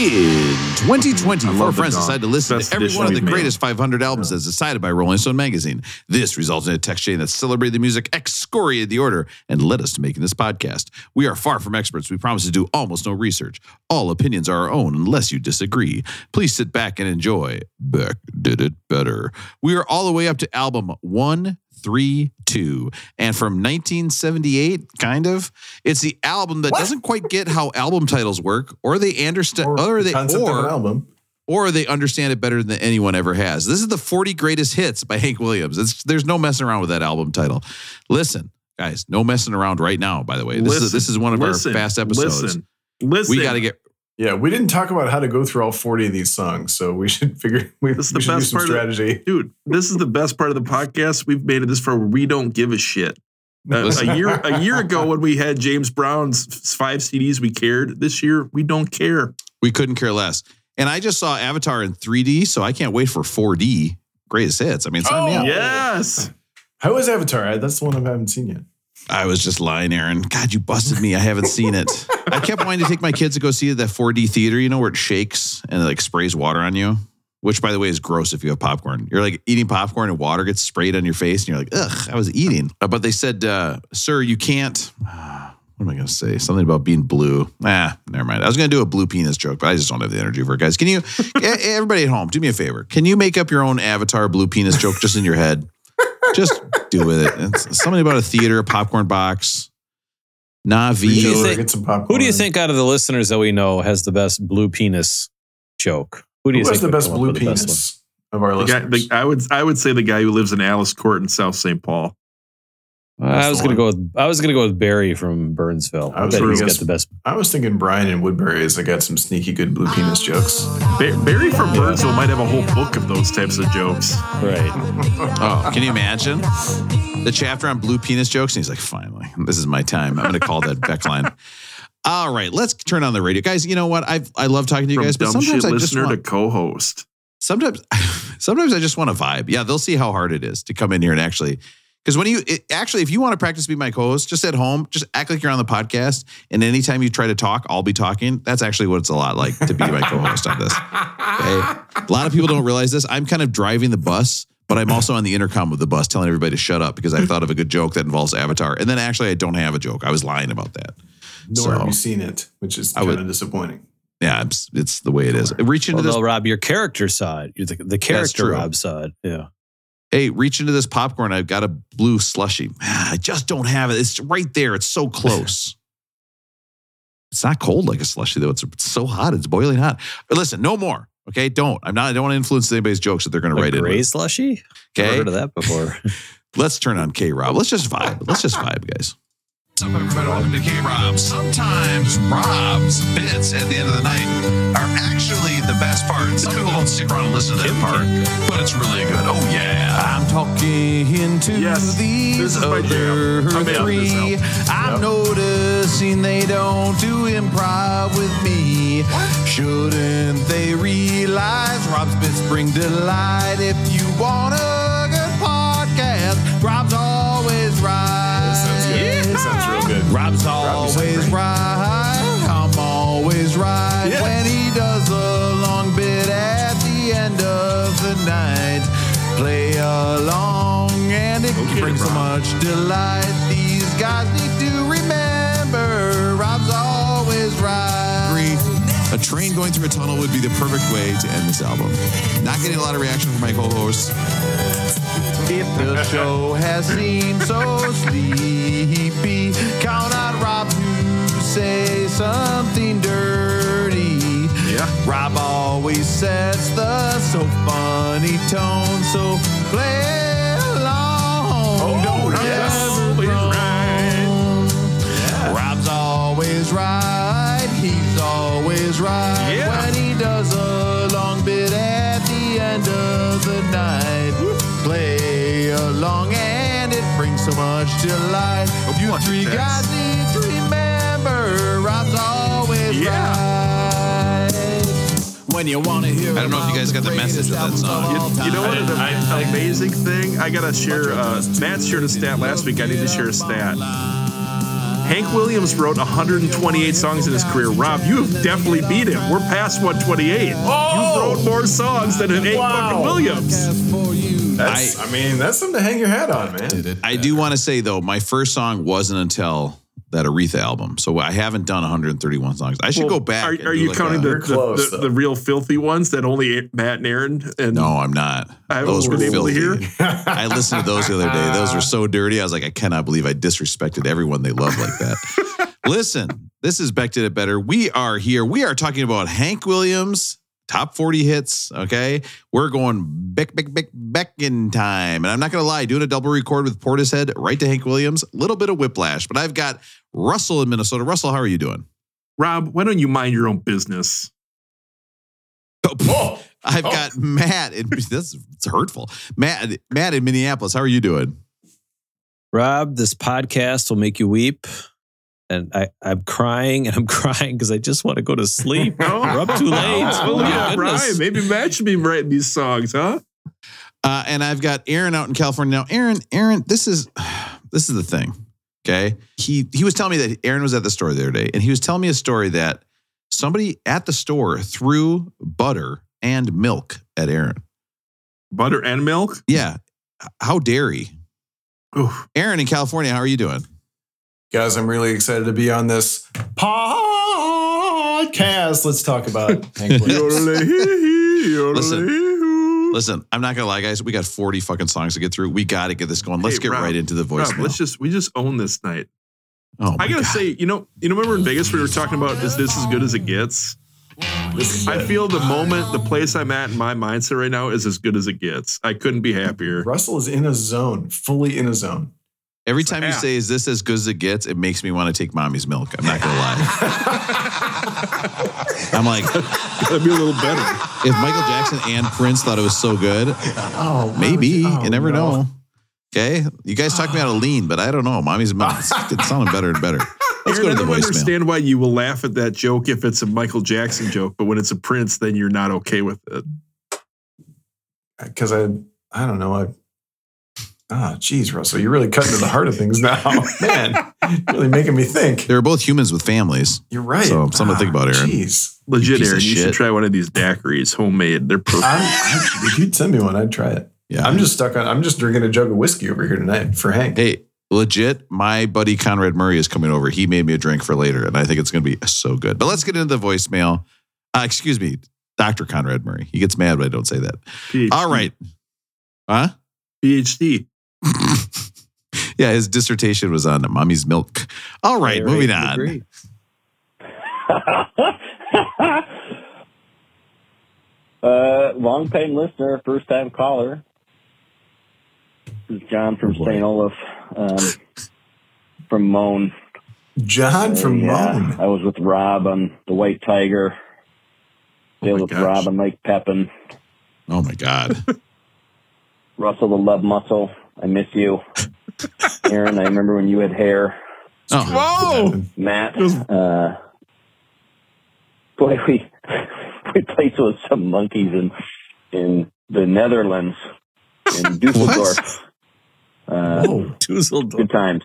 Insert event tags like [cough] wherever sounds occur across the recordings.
In 2020, four friends dog. decided to listen Best to every one of the we've made. greatest 500 albums as decided by Rolling Stone magazine. This resulted in a text chain that celebrated the music, excoriated the order, and led us to making this podcast. We are far from experts. We promise to do almost no research. All opinions are our own unless you disagree. Please sit back and enjoy. Beck did it better. We are all the way up to album 132. And from 1978, kind of, it's the album that doesn't quite get how album titles work, or they understand, or, the they, concept of an or, album. or they understand it better than anyone ever has. This is the 40 greatest hits by Hank Williams. It's, there's no messing around with that album title. Listen, guys, no messing around right now. By the way, this is this is one of listen, our fast episodes. Listen, listen. We got to get Yeah, we didn't talk about how to go through all 40 of these songs, so we should figure [laughs] we, This is we the should do best some part of the- strategy. dude. This is the best part of the podcast. We've made it this far. We don't give a shit. Uh, a year a year ago, [laughs] when we had James Brown's five CDs, we cared. This year, we don't care. we couldn't care less. And I just saw Avatar in 3D, so I can't wait for 4D greatest hits. I mean, sign me Oh, up. Yes. How is Avatar? That's the one I haven't seen yet. I was just lying, Aaron. God, you busted me. I haven't seen it. I kept wanting to take my kids to go see that 4D theater, you know, where it shakes and it like sprays water on you, which by the way is gross if you have popcorn. You're like eating popcorn and water gets sprayed on your face and you're like, ugh, I was eating. Uh, But they said, uh, sir, you can't. What am I going to say? Something about being blue. Ah, never mind. I was going to do a blue penis joke, but I just don't have the energy for it, guys. Can you, [laughs] everybody at home, do me a favor. Can you make up your own avatar blue penis joke just in your head? Just do with it. It's something about a theater, a popcorn box, Navi. do you think- get some popcorn. Who do you think out of the listeners that we know has the best blue penis joke? Who do you Who has the best blue with the best penis of our The guy, listeners? the, I would I would say the guy who lives in Alice Court in South St. Paul. One? I was gonna go with I was gonna go with Barry from Burnsville. I I was bet he's got the best. I was thinking Brian and Woodbury has got some sneaky good blue penis jokes. Ba- Barry from Burnsville might have a whole book of those types of jokes. Right. [laughs] Oh, can you imagine the chapter on blue penis jokes? And he's like, finally, this is my time. I'm going to call that Beck line. All right, let's turn on the radio, guys. You know what? I I love talking to you From guys, but dumb shit sometimes I just listener want, to co-host. sometimes [laughs] sometimes I just want to vibe. Yeah, they'll see how hard it is to come in here and actually. Because when you it, actually, if you want to practice be my co-host, just at home, just act like you're on the podcast, and anytime you try to talk, I'll be talking. That's actually what it's a lot like to be my co-host on this. Okay? A lot of people don't realize this. I'm kind of driving the bus, but I'm also on the intercom with the bus telling everybody to shut up because I thought of a good joke that involves Avatar. And then actually, I don't have a joke. I was lying about that. Nor So- have you seen it, which is kind would- of disappointing. Yeah, it's, it's the way it is. Reach into Well, this. rob your character side. You're the, the character true. rob side. Yeah. Hey, reach into this popcorn. I've got a blue slushy. I just don't have it. It's right there. It's so close. [laughs] it's not cold like a slushy though. It's, it's so hot. It's boiling hot. But listen, no more. Okay, don't. I'm not. I don't want to influence anybody's jokes that they're going to write in. gray with. slushy? Never Okay, heard of that before. [laughs] [laughs] let's turn on K Rob. Let's just vibe. Let's just vibe, guys. What's up, everybody? Welcome to K Rob. Sometimes Rob's bits at the end of the night are actually the best part. Some people don't stick around and listen to that part, but it's really good. Oh, yeah. I'm talking to Yes, these this is my other jam. I'm in on this three. I'm noticing they don't do improv with me. Shouldn't they realize Rob's bits bring delight? If you want a good podcast, Rob's always right. That sounds good. That sounds real good. Rob's sound always great. right. I'm always right. Yeah. Brings so much delight. These guys need to remember Rob's always right. A train going through a tunnel would be the perfect way to end this album. Not getting a lot of reaction from my co-hosts. If the show has seemed so sleepy, count on Rob to say something dirty. Yeah. Rob always sets the so funny tone, so play. Oh, Don't Rob's always groan. Rob's always right. He's always right. Yeah. When he does a long bit at the end of the night, play along and it brings so much delight. You three guys need to remember Rob's always Yeah. Right. When you want to hear I don't know if you guys got the message of that song. You, you know what? An I- amazing thing. I gotta share. Uh, Matt shared a stat last week. I need to share a stat. Hank Williams wrote 128 songs in his career. Rob, you have definitely beat him. We're past 128. Oh! You wrote more songs than Hank Wow. fucking Williams. That's, I, mean, that's something to hang your hat on, man. I do want to say though, my first song wasn't until that Aretha album, so I haven't done 131 songs. I should Well, go back. Are, are you like counting a- the, They're the, close, the, the real filthy ones that only Matt and Aaron and No, I'm not. I Those were been able to filthy. hear? I listened to those the other day. Those were so dirty. I was like, I cannot believe I disrespected everyone they love like that. [laughs] Listen, this is Beck Did It Better. We are here. We are talking about Hank Williams, top 40 hits. Okay. We're going back, back, back, back in time. And I'm not going to lie, doing a double record with Portishead right to Hank Williams, a little bit of whiplash. But I've got Russell in Minnesota. Russell, how are you doing? Rob, why don't you mind your own business? Oh, oh I've Oh. got Matt. In, [laughs] this it's hurtful. Matt, Matt in Minneapolis. How are you doing? Rob, this podcast will make you weep. And I, I'm crying and I'm [laughs] crying because I just want to go to sleep. Oh. [laughs] We're up too late. Oh, Oh, yeah. Brian. Maybe Matt should be writing these songs, huh? Uh, and I've got Aaron out in California now. Aaron, Aaron, this is [sighs] this is the thing. Okay, he he was telling me that Aaron was at the store the other day, and he was telling me a story that somebody at the store threw butter and milk at Aaron. Butter and milk. Yeah, how dare he? Oof. Aaron in California, how are you doing? Guys, I'm really excited to be on this podcast. Let's talk about [laughs] Hank Williams. Listen, Listen, I'm not gonna lie, guys. We got 40 fucking songs to get through. We got to get this going. Let's Hey, get Rob, right into the Rob, voicemail. let's just we just own this night. oh, my I gotta God. say, you know, you know, remember in Vegas we were talking about is this as good as it gets? This is I it. feel the moment, the place I'm at in my mindset right now is as good as it gets. I couldn't be happier. Russell is in a zone, fully in a zone. Every time you say, "Is this as good as it gets?" It makes me want to take mommy's milk. I'm not gonna lie. [laughs] I'm like, Gotta be a little better. if Michael Jackson and Prince thought it was so good, Oh, maybe oh, you never no. know. Okay, you guys talk me out of lean, but I don't know. Mommy's milk. It's, it's sounding better and better. [laughs] Let's Aaron, go to the don't voicemail. understand why you will laugh at that joke if it's a Michael Jackson joke, but when it's a Prince, then you're not okay with it. Uh, because I, I don't know. I, ah, geez, Russell, you're really cutting to the heart of things now, [laughs] man. Really making me think. They're both humans with families. You're right. So, something to think about, Aaron. Jeez, Legit, piece Aaron, you should try one of these daiquiris, homemade. They're perfect. I, if you'd send me one, I'd try it. Yeah, I'm just stuck on. I'm just drinking a jug of whiskey over here tonight for Hank. Hey, legit, my buddy Conrad Murray is coming over. He made me a drink for later, and I think it's going to be so good. But let's get into the voicemail. Uh, excuse me, Dr. Conrad Murray. He gets mad when I don't say that. PhD. All right. Huh? PhD. [laughs] yeah, his dissertation was on mommy's milk. All right, I moving rate on. [laughs] uh, long time listener, first time caller. This is John from Oh. St. Olaf, um, from Moan. John from Yeah, Moan. I was with Rob on the White Tiger. Oh Sailed with gosh. Rob on Lake Pepin. Oh my God. [laughs] Russell the Love Muscle. I miss you. Aaron, I remember when you had hair. Oh, Whoa! Matt, uh, boy, we [laughs] we played with some monkeys in in the Netherlands in [laughs] Dusseldorf. Uh, Whoa, Dusseldorf. good times.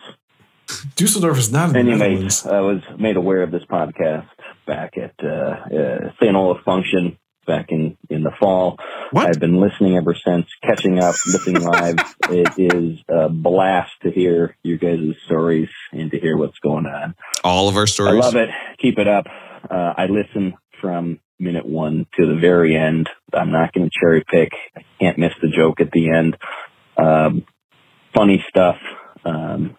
Dusseldorf is not in the Anyways, Netherlands. I was made aware of this podcast back at uh, uh, St. Olaf function back in in the fall. What? I've been listening ever since, catching up, listening live. [laughs] it is a blast to hear you guys' stories and to hear what's going on. all of our stories. I stories. love it. Keep it up. Uh, I listen from minute one to the very end. I'm not going to cherry pick. I can't miss the joke at the end. Um, funny stuff. Um,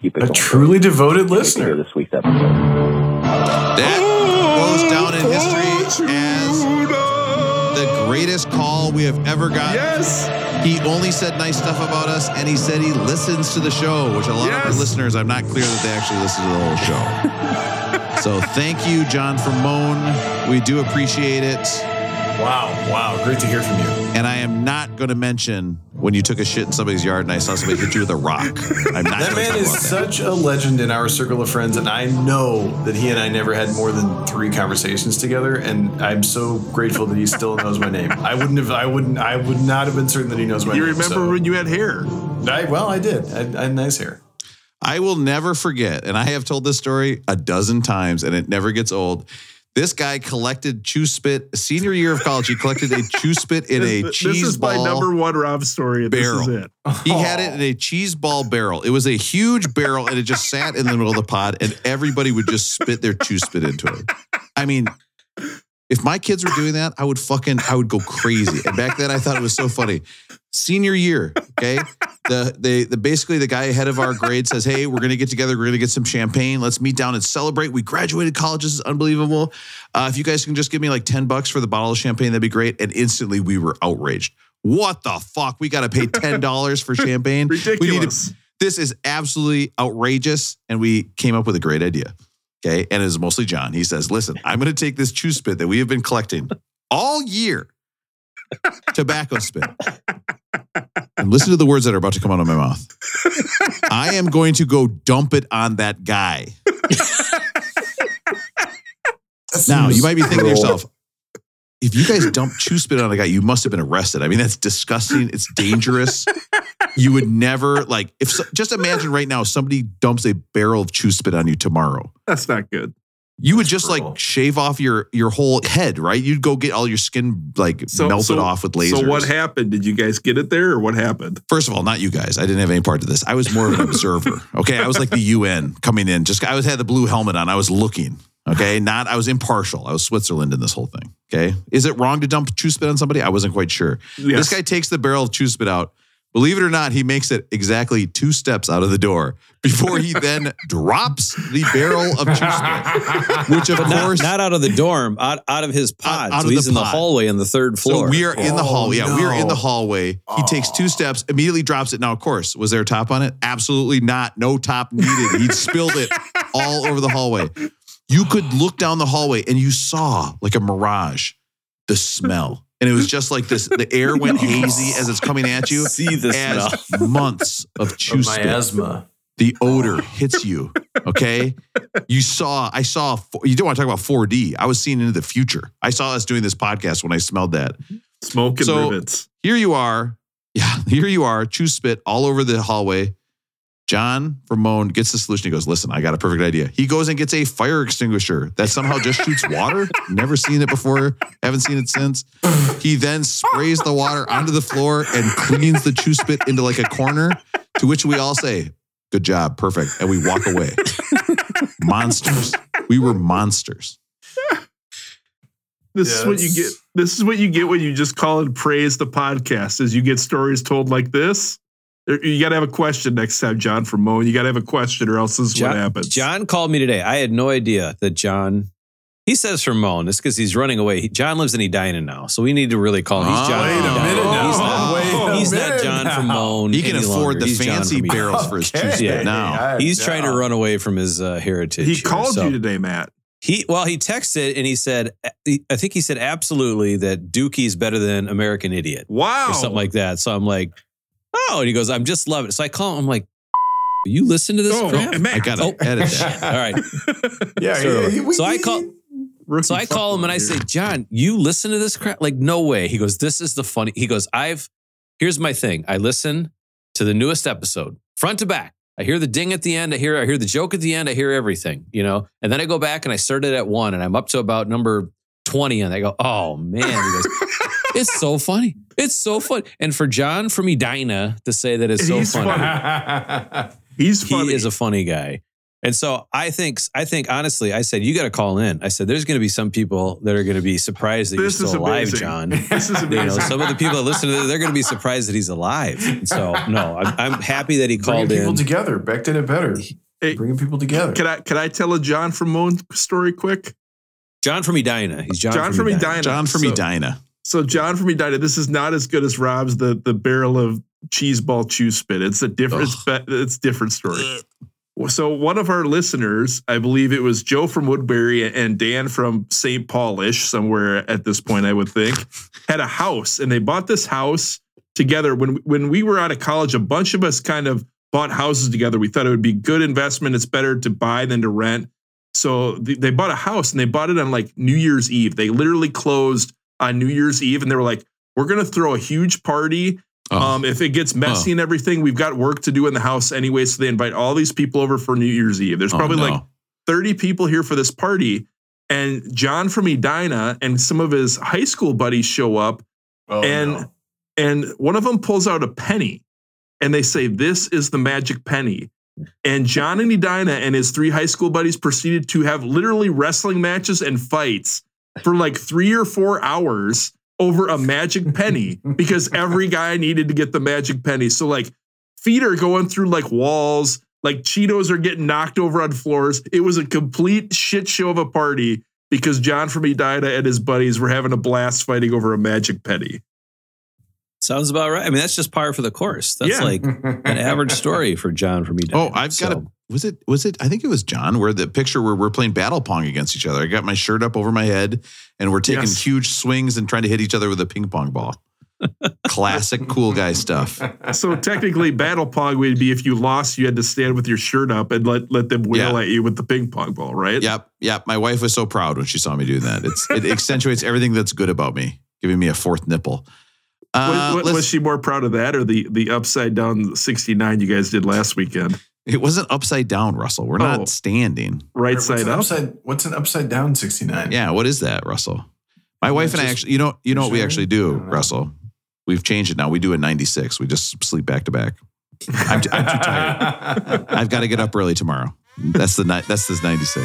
keep it A going. truly devoted Can't wait to listener. This week's episode. That greatest call we have ever gotten. Yes! He only said nice stuff about us, and he said he listens to the show, which a lot of our listeners, I'm not clear that they actually listen to the whole show. [laughs] so thank you, John from Moan. We do appreciate it. Wow, wow, great to hear from you. And I am not going to mention when you took a shit in somebody's yard and I saw somebody hit you with a rock. I'm not That man talk is about that. such a legend in our circle of friends, and I know that he and I never had more than three conversations together. And I'm so grateful that he still knows my name. I wouldn't have, I wouldn't, I would not have been certain that he knows my You name. You remember so- when you had hair? I, well, I did. I, I had nice hair. I will never forget, and I have told this story a dozen times, and it never gets old. This guy collected chew spit senior year of college. He collected a chew spit in a this, [laughs] cheese this is ball. my number one Rob story. and This is barrel. it. He had it in a cheese ball barrel. It was a huge barrel, and it just sat in the middle of the pod, and everybody would just spit their chew spit into it. I mean, if my kids were doing that, I would fucking I would go crazy. And back then, I thought it was so funny. Senior year, okay. [laughs] The they the basically the guy ahead of our grade says, "Hey, we're gonna get together. We're gonna get some champagne. Let's meet down and celebrate. We graduated college. This is unbelievable. Uh, if you guys can just give me like ten bucks for the bottle of champagne, that'd be great." And instantly, we were outraged. What the fuck? We got to pay ten dollars for champagne. [laughs] We need to Ridiculous. this is absolutely outrageous. And we came up with a great idea. Okay. And it was mostly John. He says, listen, I'm to take this chew spit that we have been collecting all year, tobacco spit. And listen to the words that are about to come out of my mouth. I am going to go dump it on that guy. Now, you might be thinking to yourself, if you guys dump chew spit on a guy, you must have been arrested. I mean, that's disgusting. It's dangerous. You would never like if so, just imagine right now somebody dumps a barrel of chew spit on you tomorrow. That's not good. You would just cruel. like shave off your your whole head, right? You'd go get all your skin like So melted so- off with lasers. So what happened? Did you guys get it there, or what happened? First of all, not you guys. I didn't have any part to this. I was more of an [laughs] observer. Okay, I was like the UN coming in. Just I was had the blue helmet on. I was looking. Okay, not I was impartial. I was Switzerland in this whole thing. Okay, is it wrong to dump chew spit on somebody? I wasn't quite sure. Yes. This guy takes the barrel of chew spit out. Believe it or not, he makes it exactly two steps out of the door before he [laughs] then drops the barrel of chew [laughs] which of Not, course not out of the dorm, out, out of his pod. out so of he's the in the hallway on the third floor. So we are in the Oh, hallway. Yeah, we are in the no. hallway. He takes two oh. steps, immediately drops it. Now, of course, was there a top on it? Absolutely not. No top needed. He spilled it [laughs] all over the hallway. You could look down the hallway and you saw like a mirage, the smell. And it was [laughs] just like this. The air went hazy as it's coming at you. See the As smell. months of chew Of spit miasma. the odor hits you. Okay. You saw, I saw, you don't want to talk about 4D. I was seeing into the future. I saw us doing this podcast when I smelled that. Smoke and So- rivets. Here you are. Yeah. [laughs] Here you are. Chew spit all over the hallway. John Ramon gets the solution. He goes, Listen, I got a perfect idea. He goes and gets a fire extinguisher that somehow just shoots water. [laughs] Never seen it before. Haven't seen it since. He then sprays the water onto the floor and cleans the chew spit into like a corner, to which we all say, Good job. Perfect. And we walk away. [laughs] monsters. We were monsters. This is what you get. This is what you get when you just call and praise the podcast. Is you get stories told like this. There- You got to have a question next time, John from Moan. You got to have a question, or else this is John, what happens. John called me today. I had no idea that John. He says from Moan. It's because he's running away. He, John lives in Edina now, so we need to really call him. He's Oh, John. wait from a minute now. He's not, Wait he's not minute John from now. Moan. He can any afford longer. the He's fancy barrels for his chew spit Okay. now. I- He's trying to run away from his uh, heritage. he here. called So you today, Matt. He well, he texted and he said, I think he said absolutely that Dookie's better than American Idiot Wow, or something like that. So I'm like, oh, and he goes, I'm just loving it. So I call him. I'm like, you listen to this Oh, crap? Matt. I got to Oh. edit that. [laughs] All right. [laughs] Yeah. So- he- we- so I call- Rookie So I call him and I say. John, you listen to this crap? Like, no way. He goes, This is the funny. He goes, I've, here's my thing. I listen to the newest episode, front to back. I hear the ding at the end. I hear, I hear the joke at the end. I hear everything, you know? And then I go back and I started at one and I'm up to about number 20. And they go, Oh man. Goes, [laughs] It's so funny. It's so fun. And for John from Edina to say that it's so He's funny, [laughs] he's he is a funny guy. And so I think, I think honestly, I said, you got to call in. I said, there's going to be some people that are going to be surprised that This you're is still alive. John. [laughs] This is You know, amazing. some of the people that listen to this, they're going to be surprised that he's alive. And so, no, I'm, I'm happy that he called Bringing called people together. Beck did it better. Hey, Bringing people together. Can I can I tell a John from Moan story quick? John from Edina. He's John, John from, from Edina. Edina. John from So- Edina. So John from Edina, this is not as good as Rob's the the barrel of cheese ball chew spit. It's a different it's, it's different story. So one of our listeners, I believe it was Joe from Woodbury and Dan from St. Paulish, somewhere at this point, I would think, had a house and they bought this house together. When when we were out of college, a bunch of us kind of bought houses together. We thought it would be good investment. It's better to buy than to rent. So th- they bought a house and they bought it on like New Year's Eve. They literally closed on New Year's Eve and they were like, we're going to throw a huge party Oh. Um, if it gets messy and everything, we've got work to do in the house anyway. So they invite all these people over for New Year's Eve. There's Oh, probably no. like 30 people here for this party. And John from Edina and some of his high school buddies show up Oh, and no. and one of them pulls out a penny and they say this is the magic penny and john and edina and his three high school buddies proceeded to have literally wrestling matches and fights for like three or four hours over a magic penny [laughs] because every guy needed to get the magic penny. So like feet are going through like walls like cheetos are getting knocked over on floors. It was a complete shit show of a party because john from edina and his buddies were having a blast fighting over a magic penny Sounds about right. I mean, that's just par for the course. That's Yeah. like an [laughs] average story for John from Edina. Oh, I've got a. Was it? Was it? I think it was John. Where the picture where we're playing battle pong against each other. I got my shirt up over my head, and we're taking Yes. huge swings and trying to hit each other with a ping pong ball. Classic cool guy stuff. [laughs] So technically, battle pong would be if you lost, you had to stand with your shirt up and let let them wail Yeah. at you with the ping pong ball, right? Yep, yep. My wife was so proud when she saw me doing that. It's it [laughs] accentuates everything that's good about me, giving me a fourth nipple. Was- Uh, was, let's- was she more proud of that or the the upside down sixty nine you guys did last weekend? it wasn't upside down, Russell. We're Oh. not standing. Right What's side up. Upside, what's an upside down 69? Yeah, what is that, Russell? My Isn't wife and I actually, you know, you know what we actually do. Russell. We've changed it now. We do a 96. We just sleep back to back. I'm, t- I'm too tired. [laughs] I've got to get up early tomorrow. That's the night. That's this 96.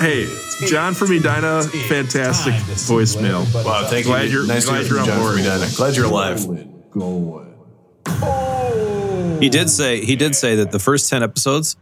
Hey, John from Edina, fantastic voicemail. Wow, thank Glad you. you're- nice glad to hear you're from on John board. from Edina. Glad you're alive. He did say he did say that the first ten episodes,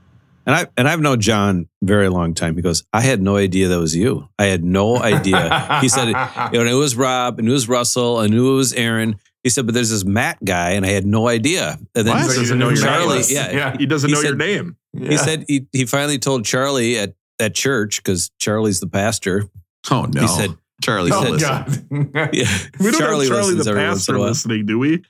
and I and I've known John very long time. He goes, I had no idea that was you. I had no idea. he said, [laughs] you know, and it was Rob, and it was Russell, and it was Aaron. He said, but there's this Matt guy, and I had no idea. And then What? He doesn't know your Charlie, name. yeah, Yeah. He doesn't He know your said- name. He said he, he finally told Charlie at at church because Charlie's the pastor. Oh no, He said, Charlie's Oh, listen. God. yeah, [laughs] We don't Charlie have Charlie listens the every once in pastor a while. listening, do we?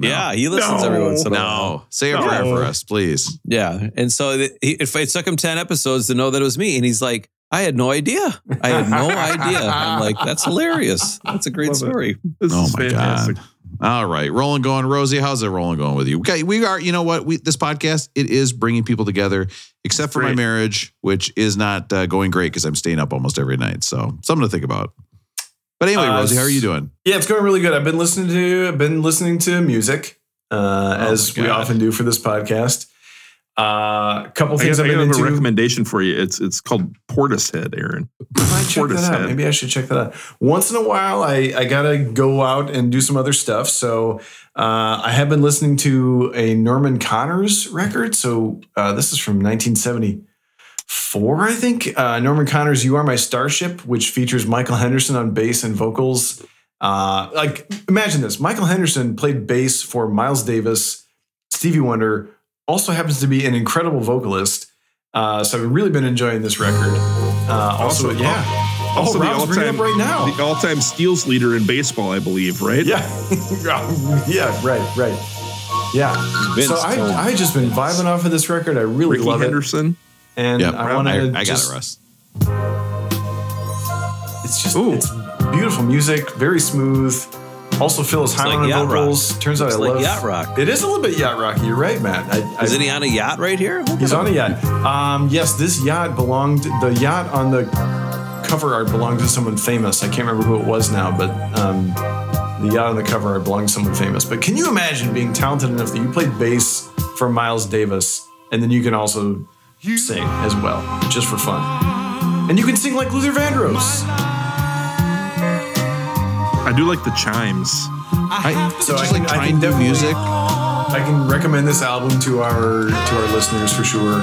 Yeah, he listens No. every once in a while. No, say a No. prayer for us, please. Yeah. And so it, it, it took him 10 episodes to know that it was me. And he's like, I had no idea. I had no [laughs] idea. I'm like, that's hilarious. That's a great Love story. This Oh is my fantastic. god. All right, rolling going, Rosie. How's it rolling going with you? Okay, we are. You know what? We this podcast it is bringing people together, except for my marriage, which is not uh, going great because I'm staying up almost every night. So something to think about. But anyway, Uh, Rosie, how are you doing? Yeah, it's going really good. I've been listening to I've been listening to music uh, Oh as we often do for this podcast. Uh, a couple I things I've I been got a recommendation for you. It's it's called Portishead, Aaron. I might check that out. Portishead. Maybe I should check that out. Once in a while, I, I gotta go out and do some other stuff. So uh, I have been listening to a Norman Connors record. So uh, this is from 1974, I think. Uh, Norman Connors' "You Are My Starship," which features Michael Henderson on bass and vocals. Uh, like imagine this: Michael Henderson played bass for Miles Davis, Stevie Wonder. Also happens to be an incredible vocalist. Uh, so I've really been enjoying this record. Uh, also, Also- yeah. Also, oh, the Rob's bringing all-time it right now. the all-time steals leader in baseball, I believe. Right? yeah, [laughs] yeah, right, right. Yeah. Vince so I, I just been vibing off of this record. I really Ricky love Henderson. it, and Yep, I want to. I got just, it, Russ. It's just Ooh. it's beautiful music, very smooth. Also, Phyllis It's like Hyman yacht on vocals. Turns out It's I like love yacht rock. It is a little bit yacht rocky. You're right, Matt. I, I, Isn't he on a yacht right here? He's on a yacht. Um, yes, this yacht belonged. The yacht on the cover art belonged to someone famous. I can't remember who it was now, but um, the yacht on the cover art belonged to someone famous. But can you imagine being talented enough that you played bass for Miles Davis, and then you can also sing as well, just for fun, and you can sing like Luther Vandross. I do like the chimes. I, So just I can- like I can to do definitely- music. I can recommend this album to our to our listeners for sure.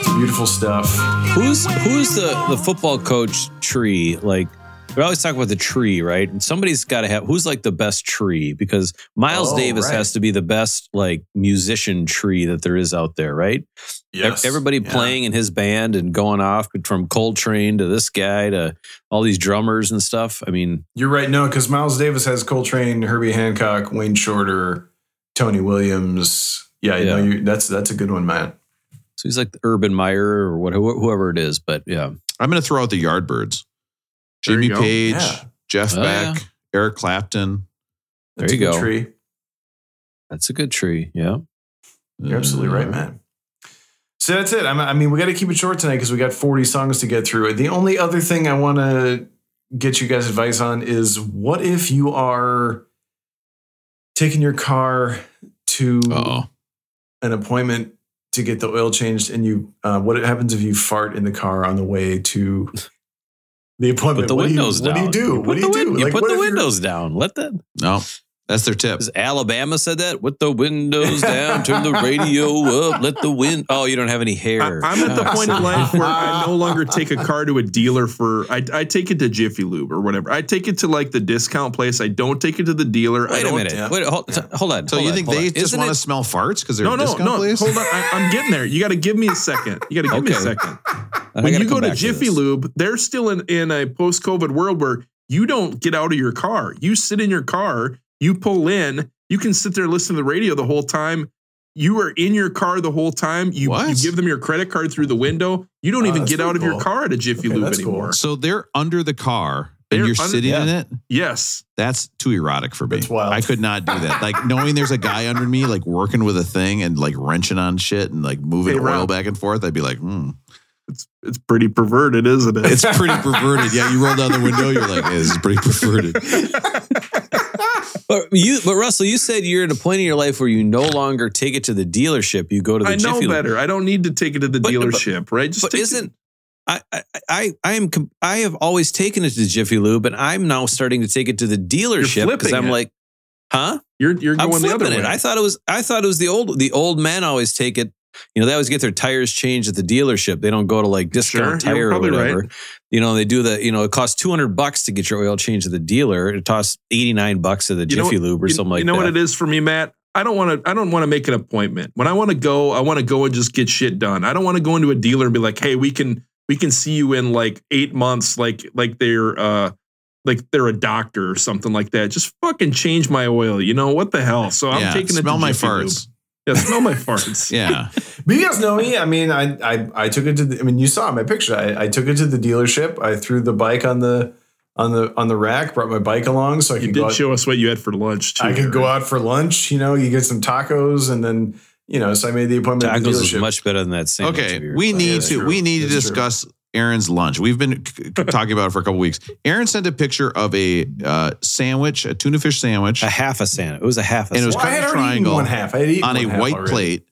It's beautiful stuff. Who's who's the the football coach tree? Like we always talk about the tree, right? And somebody's got to have who's like the best tree because Miles Oh, Davis right. has to be the best like musician tree that there is out there, right? Yes. Everybody Yeah. playing in his band and going off from Coltrane to this guy to all these drummers and stuff. I mean, You're right. No, because Miles Davis has Coltrane, Herbie Hancock, Wayne Shorter, Tony Williams. Yeah, you know, Yeah. you, that's that's a good one, Matt. so he's like the Urban Meyer or what, whoever it is. But yeah, I'm going to throw out the Yardbirds. There you Jimmy. Page, Yeah. Jeff Oh, Beck, yeah. Eric Clapton. There That's you a good go. Tree. That's a good tree. Yeah. You're absolutely right, man. So that's it. I'm, I mean, we got to keep it short tonight because we got 40 songs to get through. The only other thing I want to get you guys advice on is what if you are taking your car to Oh, an appointment to get the oil changed and you uh, what happens if you fart in the car on the way to the appointment Put the what windows do you, down. what do you do You what put do you the do win- You Like, put the windows down. Let that. no, that's their tip. Has Alabama said that? With the windows down, turn the radio up, let the wind. Oh, you don't have any hair. I'm at the point in life where I no longer take a car to a dealer for. I, I take it to Jiffy Lube or whatever. I take it to like the discount place. I don't take it to the dealer. I Wait a don't, minute. yeah. Wait, hold, hold on. So hold you on, think they on. just want to smell farts because they're No, a no, discount no. place? Hold on. I, I'm getting there. You got to give me a second. You got to give me a second. [laughs] When you go to Jiffy this. Lube, they're still in, in a post COVID world where you don't get out of your car. You sit in your car, you pull in, you can sit there and listen to the radio the whole time. You are in your car the whole time. You, you give them your credit card through the window. You don't Oh, even get out pretty of your car at a Jiffy Okay, Lube that's cool. anymore. So they're under the car and They're you're under- sitting yeah. in it. Yes. That's too erotic for me. That's wild. I could not do that. Like knowing there's a guy under me, like working with a thing and like wrenching on shit and like moving Hey, oil back and forth. I'd be like, hmm. It's it's pretty perverted, isn't it? It's pretty perverted. Yeah, you roll down the window, you're like, this is pretty perverted. [laughs] But you, but Russell, you said you're at a point in your life where you no longer take it to the dealership. You go to the I know Jiffy better. I don't need to take it to the But- but- dealership, right? Just But take it- isn't I, I I I am I have always taken it to Jiffy Lube, and I'm now starting to take it to the dealership because I'm it. like, huh? you're you're I'm going the other flipping way. it. I thought it was I thought it was the old the old men always take it. You know, they always get their tires changed at the dealership. They don't go to like discount Sure, tire or whatever. right. You know, they do the. You know, it costs two hundred bucks to get your oil changed at the dealer. It costs eighty nine bucks at the You Jiffy what- Lube or you, something like that. you know that. what it is for me, Matt. I don't want to. I don't want to make an appointment. When I want to go, I want to go and just get shit done. I don't want to go into a dealer and be like, "Hey, we can we can see you in like eight months, like like they're uh like they're a doctor or something like that." Just fucking change my oil. You know what the hell? So I'm yeah, taking it. smell to my Jiffy Lube. Farts. Yeah, smell my farts. [laughs] Yeah. [laughs] But you guys know me. I mean, I I, I took it to. The, I mean, you saw my picture. I, I took it to the dealership. I threw the bike on the on the on the rack. Brought my bike along so I You could go. did Out, show us what you had for lunch too. I could go out for lunch. You know, you get some tacos, and then you know. So I made the appointment. at the Tacos is much better than that sandwich. Okay, yours. we need that's to true. we need to discuss true. Discuss Aaron's lunch. We've been c- c- [laughs] talking about it for a couple weeks. Aaron sent a picture of a uh, sandwich, a tuna fish sandwich, a half a sandwich. It was a half a And it was Well, I cut in a triangle one half. I had eaten on a half white already. plate.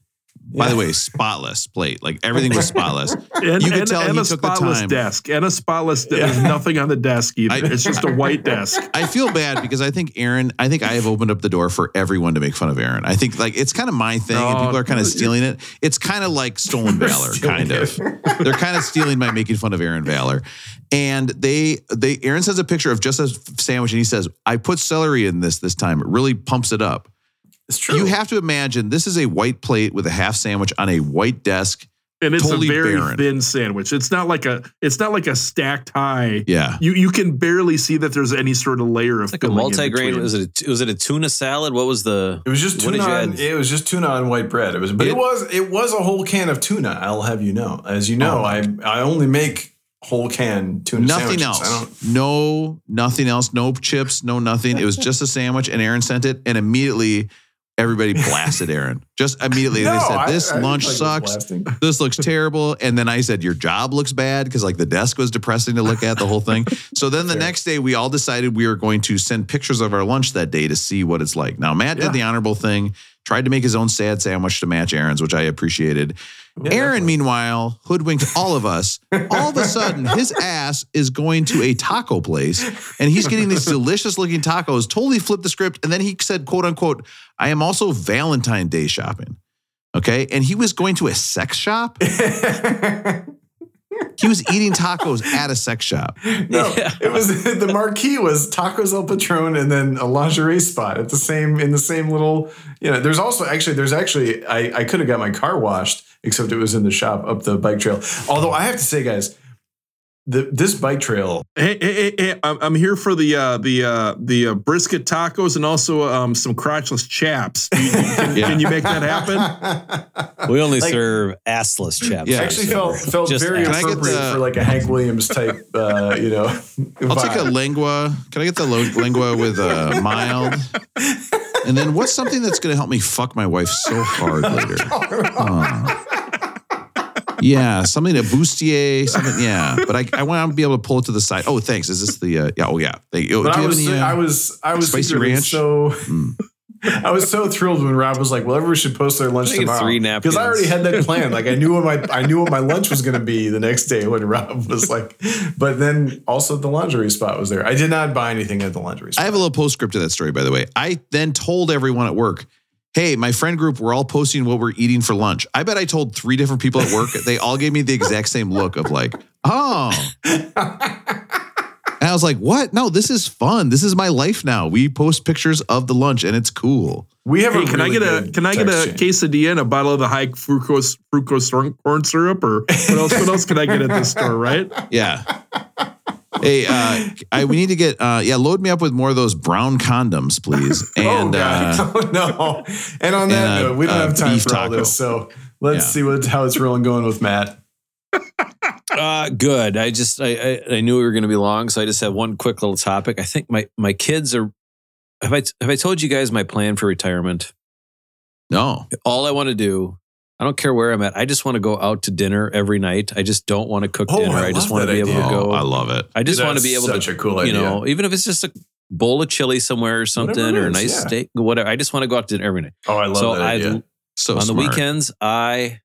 By the way, spotless plate. Like everything was [laughs] spotless. And, You could and, tell and he a took the spotless time. desk and a spotless. desk. There's nothing on the desk either. I- it's just a white desk. [laughs] I feel bad because I think Aaron, I think I have opened up the door for everyone to make fun of Aaron. I think like it's kind of my thing and people are kind of stealing it. It's [laughs] kind of like stolen valor, stealing kind of. They're kind of stealing by making fun of Aaron Valor. And they, they, Aaron sends a picture of just a sandwich and he says, I put celery in this this time. It really pumps it up. It's true. You have to imagine this is a white plate with a half sandwich on a white desk. and it's Totally a very barren. thin sandwich. It's not like a it's not like a stacked high. Yeah. You you can barely see that there's any sort of layer of It's like a filling in multigrain. Was it? A, was it a tuna salad? What was the? It was just tuna. On, it was just tuna on white bread. It was, but it, It- was it was a whole can of tuna. I'll have you know. As you know, Oh. I I only make whole can tuna. Nothing sandwiches. I else. don't. No, nothing else. No chips, no nothing. It was just a sandwich, and Aaron sent it, and immediately everybody blasted Aaron. Just immediately they said, "This I didn't lunch like sucks. [laughs] This looks terrible." And then I said, "Your job looks bad because like the desk was depressing to look at the whole thing." So then the Fair. next day, we all decided we were going to send pictures of our lunch that day to see what it's like. Now Matt Yeah. did the honorable thing, tried to make his own sad sandwich to match Aaron's, which I appreciated. Yeah, Aaron, meanwhile, hoodwinked all of us. All of a sudden, his ass is going to a taco place and he's getting these delicious looking tacos, totally flipped the script. And then he said, quote unquote, I am also Valentine Day shopping. Okay. And he was going to a sex shop. [laughs] He was eating tacos at a sex shop. no, it was the marquee was tacos El Patron and then a lingerie spot at the same in the same little. You know, there's also actually there's actually I I could have got my car washed except it was in the shop up the bike trail. Although I have to say, guys, the this bike trail Hey, hey, hey, hey, I'm, I'm here for the uh, the uh, the uh, brisket tacos and also um, some crotchless chaps. You- you- can, [laughs] Yeah. can you make that happen? [laughs] We only Like- serve assless chaps. Yeah. actually felt felt Just very ask. Can I get appropriate the- for like a Hank Williams type. Uh, you know, I'll take a vibe. lengua. Can I get the lo- lengua with a mild? And then what's something that's going to help me fuck my wife so hard later? [laughs] Uh, yeah, something a bustier, something. Yeah, but I, I want to be able to pull it to the side. Oh, thanks. Is this the? Uh, yeah. Oh, yeah. Thank you. Oh, But do I you have was, any, uh, I was, I was spicy secretly ranch? So Mm. [laughs] I was so thrilled when Rob was like, "Well, everyone should post their lunch tomorrow." three because I already had that [laughs] plan. Like I knew what my I knew what my lunch was going to be the next day when Rob was like. But then also the laundry spot was there. I did not buy anything at the lingerie I have a little postscript to that story, by the way. I then told everyone at work, hey, my friend group, we're all posting what we're eating for lunch. I bet I told three different people at work. They all gave me the exact same look of like, oh. And I was like, what? No, this is fun. This is my life now. We post pictures of the lunch and it's cool. we have. Hey, a can I get a can I get a chain. quesadilla and a bottle of the high fructose fructose corn- corn syrup or what else? What else can I get at this store? Right? Yeah. Hey, uh, I, we need to get, uh, yeah, load me up with more of those brown condoms, please. [laughs] And, oh uh, God! [laughs] oh no! And on that and a- note, we don't a have time beef for all this. So let's Yeah. see what how it's rolling going with Matt. [laughs] Uh, good. I just I, I I knew we were going to be long, so I just have one quick little topic. I think my my kids are. Have I have I told you guys my plan for retirement? no. All I want to do, I don't care where I'm at. I just want to go out to dinner every night. I just don't want to cook Oh, dinner. I I, just want to that be able to go. Oh, I love it. I just want to be able such to, a cool you idea. know, even if it's just a bowl of chili somewhere or something, it or a is, nice yeah. steak, whatever. I just want to go out to dinner every night. Oh, I love so that I. So on the weekends, I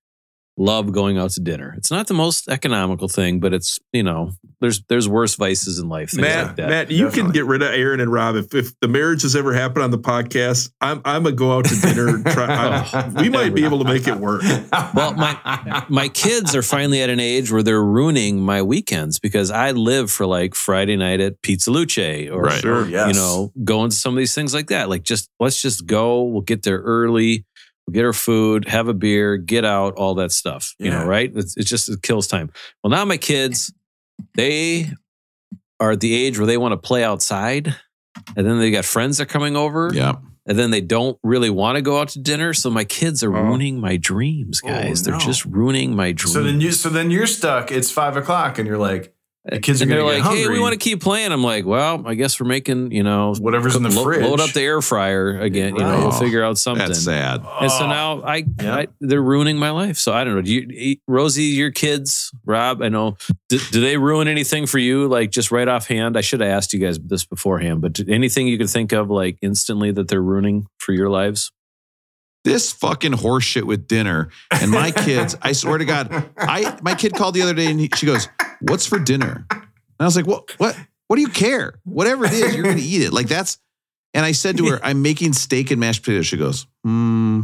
love going out to dinner. It's not the most economical thing, but it's you know, there's there's worse vices in life. Things Matt, like that. Matt, you Definitely. can get rid of Aaron and Rob if, if the marriage has ever happened on the podcast. I'm I'm gonna go out to dinner. Try, [laughs] I, oh, we might be able to make it work. [laughs] Well, my my kids are finally at an age where they're ruining my weekends because I live for like Friday night at Pizza Luce or Right. Sure, yes. you know going to some of these things like that. Like just let's just go. We'll get there early. We'll get her food, have a beer, get out, all that stuff. You Yeah. know, right? It's, it's just it kills time. Well, now my kids, they are at the age where they want to play outside, and then they got friends that are coming over Yeah. and then they don't really want to go out to dinner. So my kids are Oh. ruining my dreams, Oh, guys. no. They're just ruining my dreams. So then you so then you're stuck. It's five o'clock, and you're like, the kids are and they're like, get "Hey, we want to keep playing." I'm like, "Well, I guess we're making, you know, whatever's in the lo- fridge. load up the air fryer again. You know, we'll figure out something." That's sad. And so Oh. now I, Yeah. I, they're ruining my life. So I don't know. Do you, Rosie, your kids, Rob? I know. Do, do they ruin anything for you? Like just right offhand? I should have asked you guys this beforehand. But anything you could think of, like instantly, that they're ruining for your lives? This fucking horseshit with dinner and my [laughs] kids. I swear to God, I my kid called the other day and he, she goes, "What's for dinner?" And I was like, "What? What? What do you care? Whatever it is, you're going to eat it. Like that's." And I said to her, "I'm making steak and mashed potatoes." She goes, "Hmm."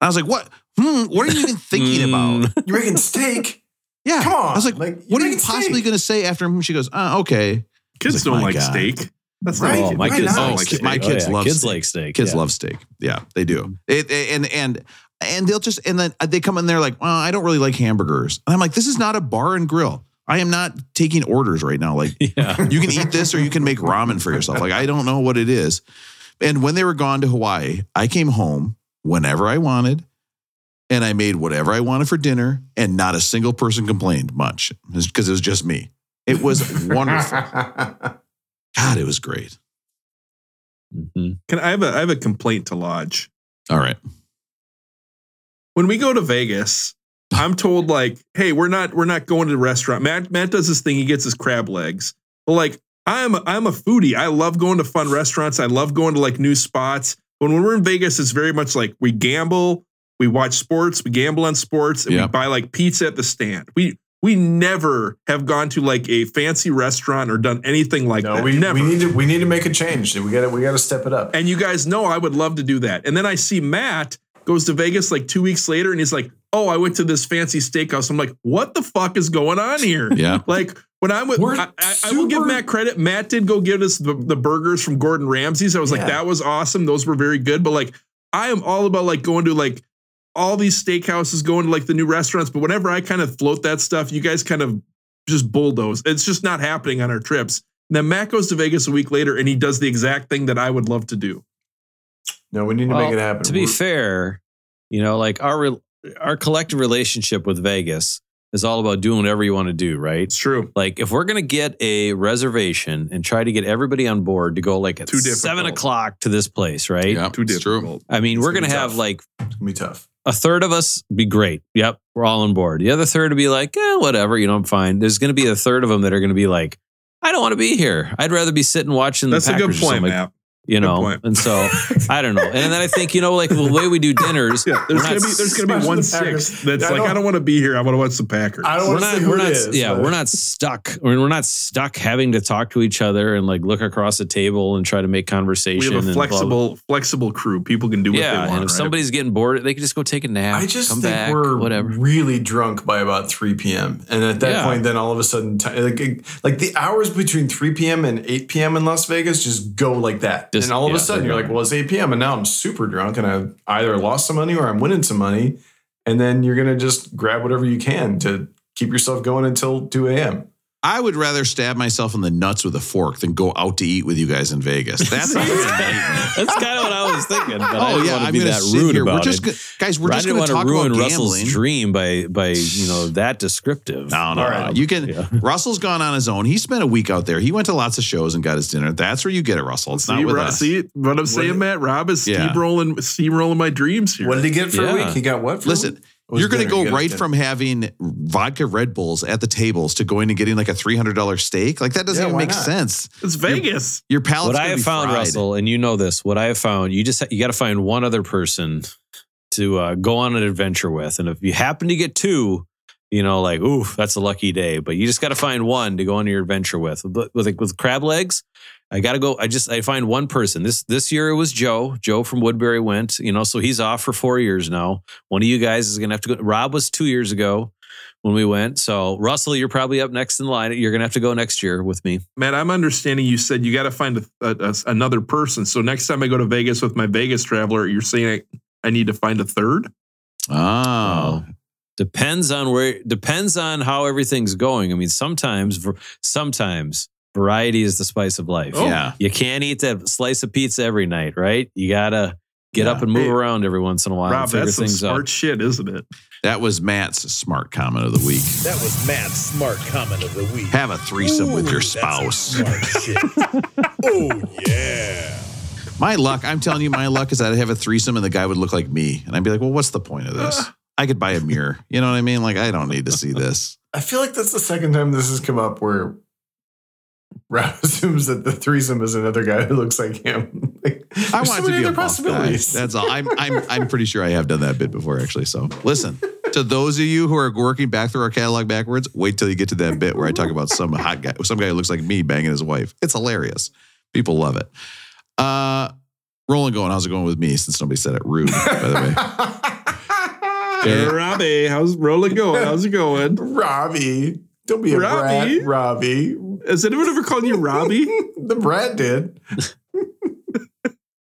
I was like, "What? Hmm? What are you even thinking about?" You're making steak. Yeah. Come on. I was like, Like, "What are you're you making possibly steak. going to say after him?" She goes, uh, "Okay." Kids Like, don't like God. steak. That's Right. not Oh, my Why kids not? Oh, like ki- steak. my oh, kids yeah. love kids steak. like steak. Kids yeah. love steak. Yeah, they do. It, and and and they'll just and then they come in there like, well, I don't really like hamburgers. And I'm like, this is not a bar and grill. I am not taking orders right now. Like [laughs] Yeah. you can eat this or you can make ramen for yourself. Like I don't know what it is. And when they were gone to Hawaii, I came home whenever I wanted. And I made whatever I wanted for dinner, and not a single person complained much because it was just me. It was [laughs] wonderful. God, it was great. Mhm. Can I have a I have a complaint to lodge? All right. When we go to Vegas, I'm told like, hey, we're not we're not going to the restaurant. Matt Matt does this thing, he gets his crab legs. But like I'm a, I'm a foodie. I love going to fun restaurants. I love going to like new spots. But when we're in Vegas, it's very much like we gamble, we watch sports, we gamble on sports, and we buy like pizza at the stand. We we never have gone to like a fancy restaurant or done anything like no, that. we, never. we need to we need to make a change. We got to we got to step it up. And you guys know I would love to do that. And then I see Matt goes to Vegas like two weeks later and he's like, Oh, I went to this fancy steakhouse. I'm like, What the fuck is going on here? [laughs] Yeah. Like when I'm with, We're I, I, I will give Matt credit. Matt did go give us the, the burgers from Gordon Ramsay's. I was like, that was awesome. Those were very good. But like, I am all about like going to like all these steakhouses, going to like the new restaurants. But whenever I kind of float that stuff, you guys kind of just bulldoze. It's just not happening on our trips. And then Matt goes to Vegas a week later and he does the exact thing that I would love to do. No, we need to Well, make it happen. To be We're- fair, you know, like our re- our collective relationship with Vegas, is all about doing whatever you want to do, right? It's true. Like if we're gonna get a reservation and try to get everybody on board to go like at seven o'clock to this place, right? Yeah, Too difficult. I mean, It's we're gonna gonna have tough. like It's gonna be tough. A third of us be great. Yep, we're all on board. The other third would be like, eh, whatever, you know, I'm fine. There's gonna be a third of them that are gonna be like, I don't want to be here. I'd rather be sitting watching That's the a good Packers point, Matt. You Good know, point. and so I don't know. And then I think you know, like the way we do dinners, Yeah, there's gonna be there's gonna be Especially one the Packers. sixth that's Yeah, I like. I don't want to be here. I want to watch the Packers. I don't we're want to not, who we're not, is. yeah, but- we're not stuck. I mean, we're not stuck having to talk to each other and like look across the table and try to make conversation we have a and blah, blah. flexible flexible crew. People can do what yeah, they want. and if right? somebody's getting bored, they can just go take a nap. I just come think back, we're whatever. really drunk by about 3 p.m. And at that Yeah. point, then all of a sudden, like, like the hours between 3 p.m. and 8 p.m. in Las Vegas just go like that. Just- and all of yeah, a sudden, you're like, well, it's 8 p.m. And now I'm super drunk and I've either lost some money or I'm winning some money. And then you're going to just grab whatever you can to keep yourself going until 2 a.m. I would rather stab myself in the nuts with a fork than go out to eat with you guys in Vegas. That's. [laughs] That's kind of what I was thinking. But I Oh didn't yeah, want to I'm be gonna that sit rude here. We're just it. guys. We're I just didn't going want to to talk ruin about Russell's gambling. dream by by you know [sighs] that descriptive. No, no, All no. right. You can. Yeah. [laughs] Russell's gone on his own. He spent a week out there. He went to lots of shows and got his dinner. That's where you get it, Russell. It's see, not with Ro- us. see what I'm saying, Matt. Rob is Yeah. steamrolling steamrolling my dreams here. What did he get for Yeah. a week? He got what? For a Listen, week? It was you're going to go He right dinner. from having vodka Red Bulls at the tables to going and getting like a three hundred dollar steak. Like that doesn't Yeah, even make not? sense. it's Vegas. Your palate's what I have be found, fried. Russell, and you know this. What I have found, you just you got to find one other person to uh, go on an adventure with, and if you happen to get two, you know, like ooh, that's a lucky day. But you just got to find one to go on your adventure with. But with with crab legs, I got to go. I just I find one person. This this year it was Joe. Joe from Woodbury went. You know, so he's off for four years now. One of you guys is gonna have to go. Rob was two years ago when we went. So Russell, you're probably up next in line. You're gonna have to go next year with me. Matt, I'm understanding you said you got to find a, a- a- another person. So next time I go to Vegas with my Vegas traveler, you're saying I, I need to find a third? Oh, Depends on where. Depends on how everything's going. I mean, sometimes, sometimes variety is the spice of life. Oh. yeah. You can't eat that slice of pizza every night, right? You gotta get Yeah. up and move Hey, around every once in a while Rob, and figure that's some things smart out. shit, isn't it? That was Matt's smart comment of the week. That was Matt's smart comment of the week. Have a threesome with your spouse. [laughs] Oh yeah. My luck, I'm telling you, my luck is that I'd have a threesome and the guy would look like me. And I'd be like, well, what's the point of this? I could buy a mirror. You know what I mean? Like, I don't need to see this. I feel like that's the second time this has come up where Rob [laughs] assumes that the threesome is another guy who looks like him. [laughs] Like, I there's want so it to many be a other buff guy. That's all. I'm, I'm, [laughs] I'm pretty sure I have done that bit before, actually. So listen, to those of you who are working back through our catalog backwards, wait till you get to that bit where I talk about some hot guy, some guy who looks like me banging his wife. It's hilarious. People love it. Uh, rolling going. How's it going with me? Since nobody said it rude, by the way. Hey, Robbie, how's rolling going? How's it going? Robbie. Don't be a Robbie? brat, Robbie. Has anyone ever called you Robbie? [laughs] The brat did.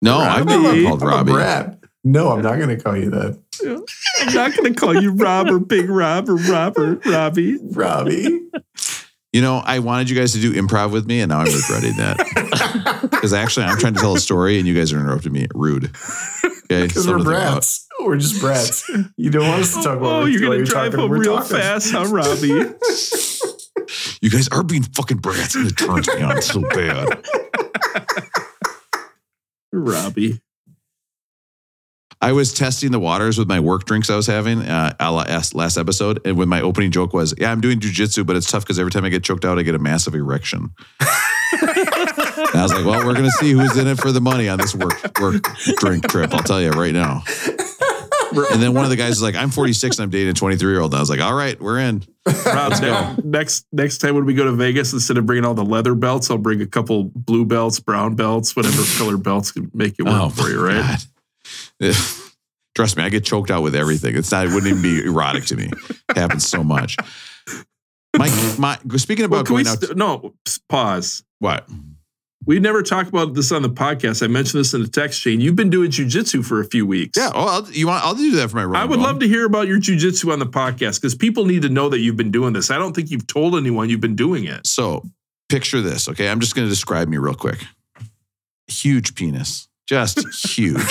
No, I've never Robbie. called I'm Robbie. a brat. No, I'm not going to call you that. I'm not going to call you Rob or Big Rob or Robert, Robbie. Robbie. You know, I wanted you guys to do improv with me, and now I'm regretting that [laughs] because actually, I'm trying to tell a story, and you guys are interrupting me. Rude. Okay, [laughs] Because we're to think brats. We're just brats. You don't want us to talk about Oh, what you're what going to drive talking. home We're real talking. fast, huh, Robbie? You guys are being fucking brats, and it turns me on so bad. Robbie. I was testing the waters with my work drinks I was having uh, last last episode, and when my opening joke was, "Yeah, I'm doing jujitsu, but it's tough because every time I get choked out, I get a massive erection." I was like, "Well, we're gonna see who's in it for the money on this work work drink trip." I'll tell you right now. And then one of the guys was like, "I'm 46 and I'm dating a 23 year old." And I was like, "All right, we're in." Rob, ne- next next time when we go to Vegas, instead of bringing all the leather belts, I'll bring a couple blue belts, brown belts, whatever color belts can make it work oh, for you, right? Oh, [laughs] Trust me, I get choked out with everything. It's not. It wouldn't even be erotic to me. It happens so much. My my. Speaking Well, about can we going out. st- no, pause. what? We never talked about this on the podcast. I mentioned this in the text chain. You've been doing jujitsu for a few weeks. Yeah. Oh, I'll, you want? I'll do that for my. Role. I would love to hear about your jujitsu on the podcast because people need to know that you've been doing this. I don't think you've told anyone you've been doing it. So, picture this. Okay, I'm just going to describe me real quick. Huge penis, just [laughs] huge.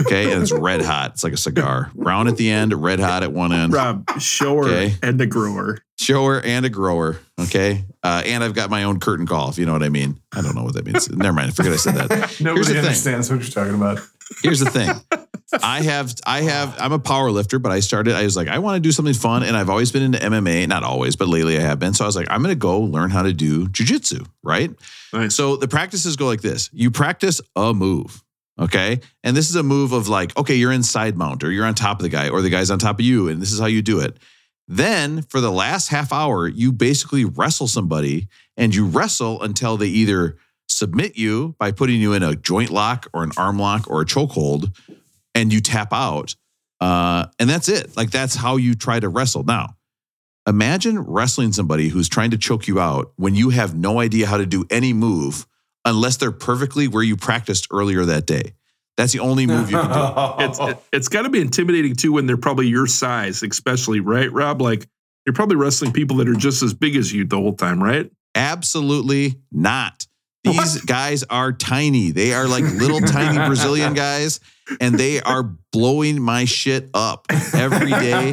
Okay, and it's red hot. It's like a cigar. Brown at the end, red hot at one end. Rob, shower Okay. and the grower. Shower and a grower. Okay, uh, and I've got my own curtain call. If you know what I mean. I don't know what that means. Never mind. I forget I said that. [laughs] Here's Nobody the thing. understands what you're talking about. Here's the thing. [laughs] I have, I have, I'm a power lifter, but I started, I was like, I want to do something fun. And I've always been into MMA, not always, but lately I have been. So I was like, I'm going to go learn how to do jujitsu, right? Nice. So the practices go like this you practice a move. Okay. And this is a move of like, okay, you're in side mount or you're on top of the guy or the guy's on top of you. And this is how you do it. Then for the last half hour, you basically wrestle somebody and you wrestle until they either submit you by putting you in a joint lock or an arm lock or a chokehold and you tap out. Uh, and that's it. Like that's how you try to wrestle. Now, imagine wrestling somebody who's trying to choke you out when you have no idea how to do any move unless they're perfectly where you practiced earlier that day. That's the only move you can do. [laughs] It's it, it's got to be intimidating too when they're probably your size, especially right, Rob. Like you're probably wrestling people that are just as big as you the whole time, right? Absolutely not. These guys are tiny. They are like little tiny [laughs] Brazilian guys, and they are blowing my shit up every day.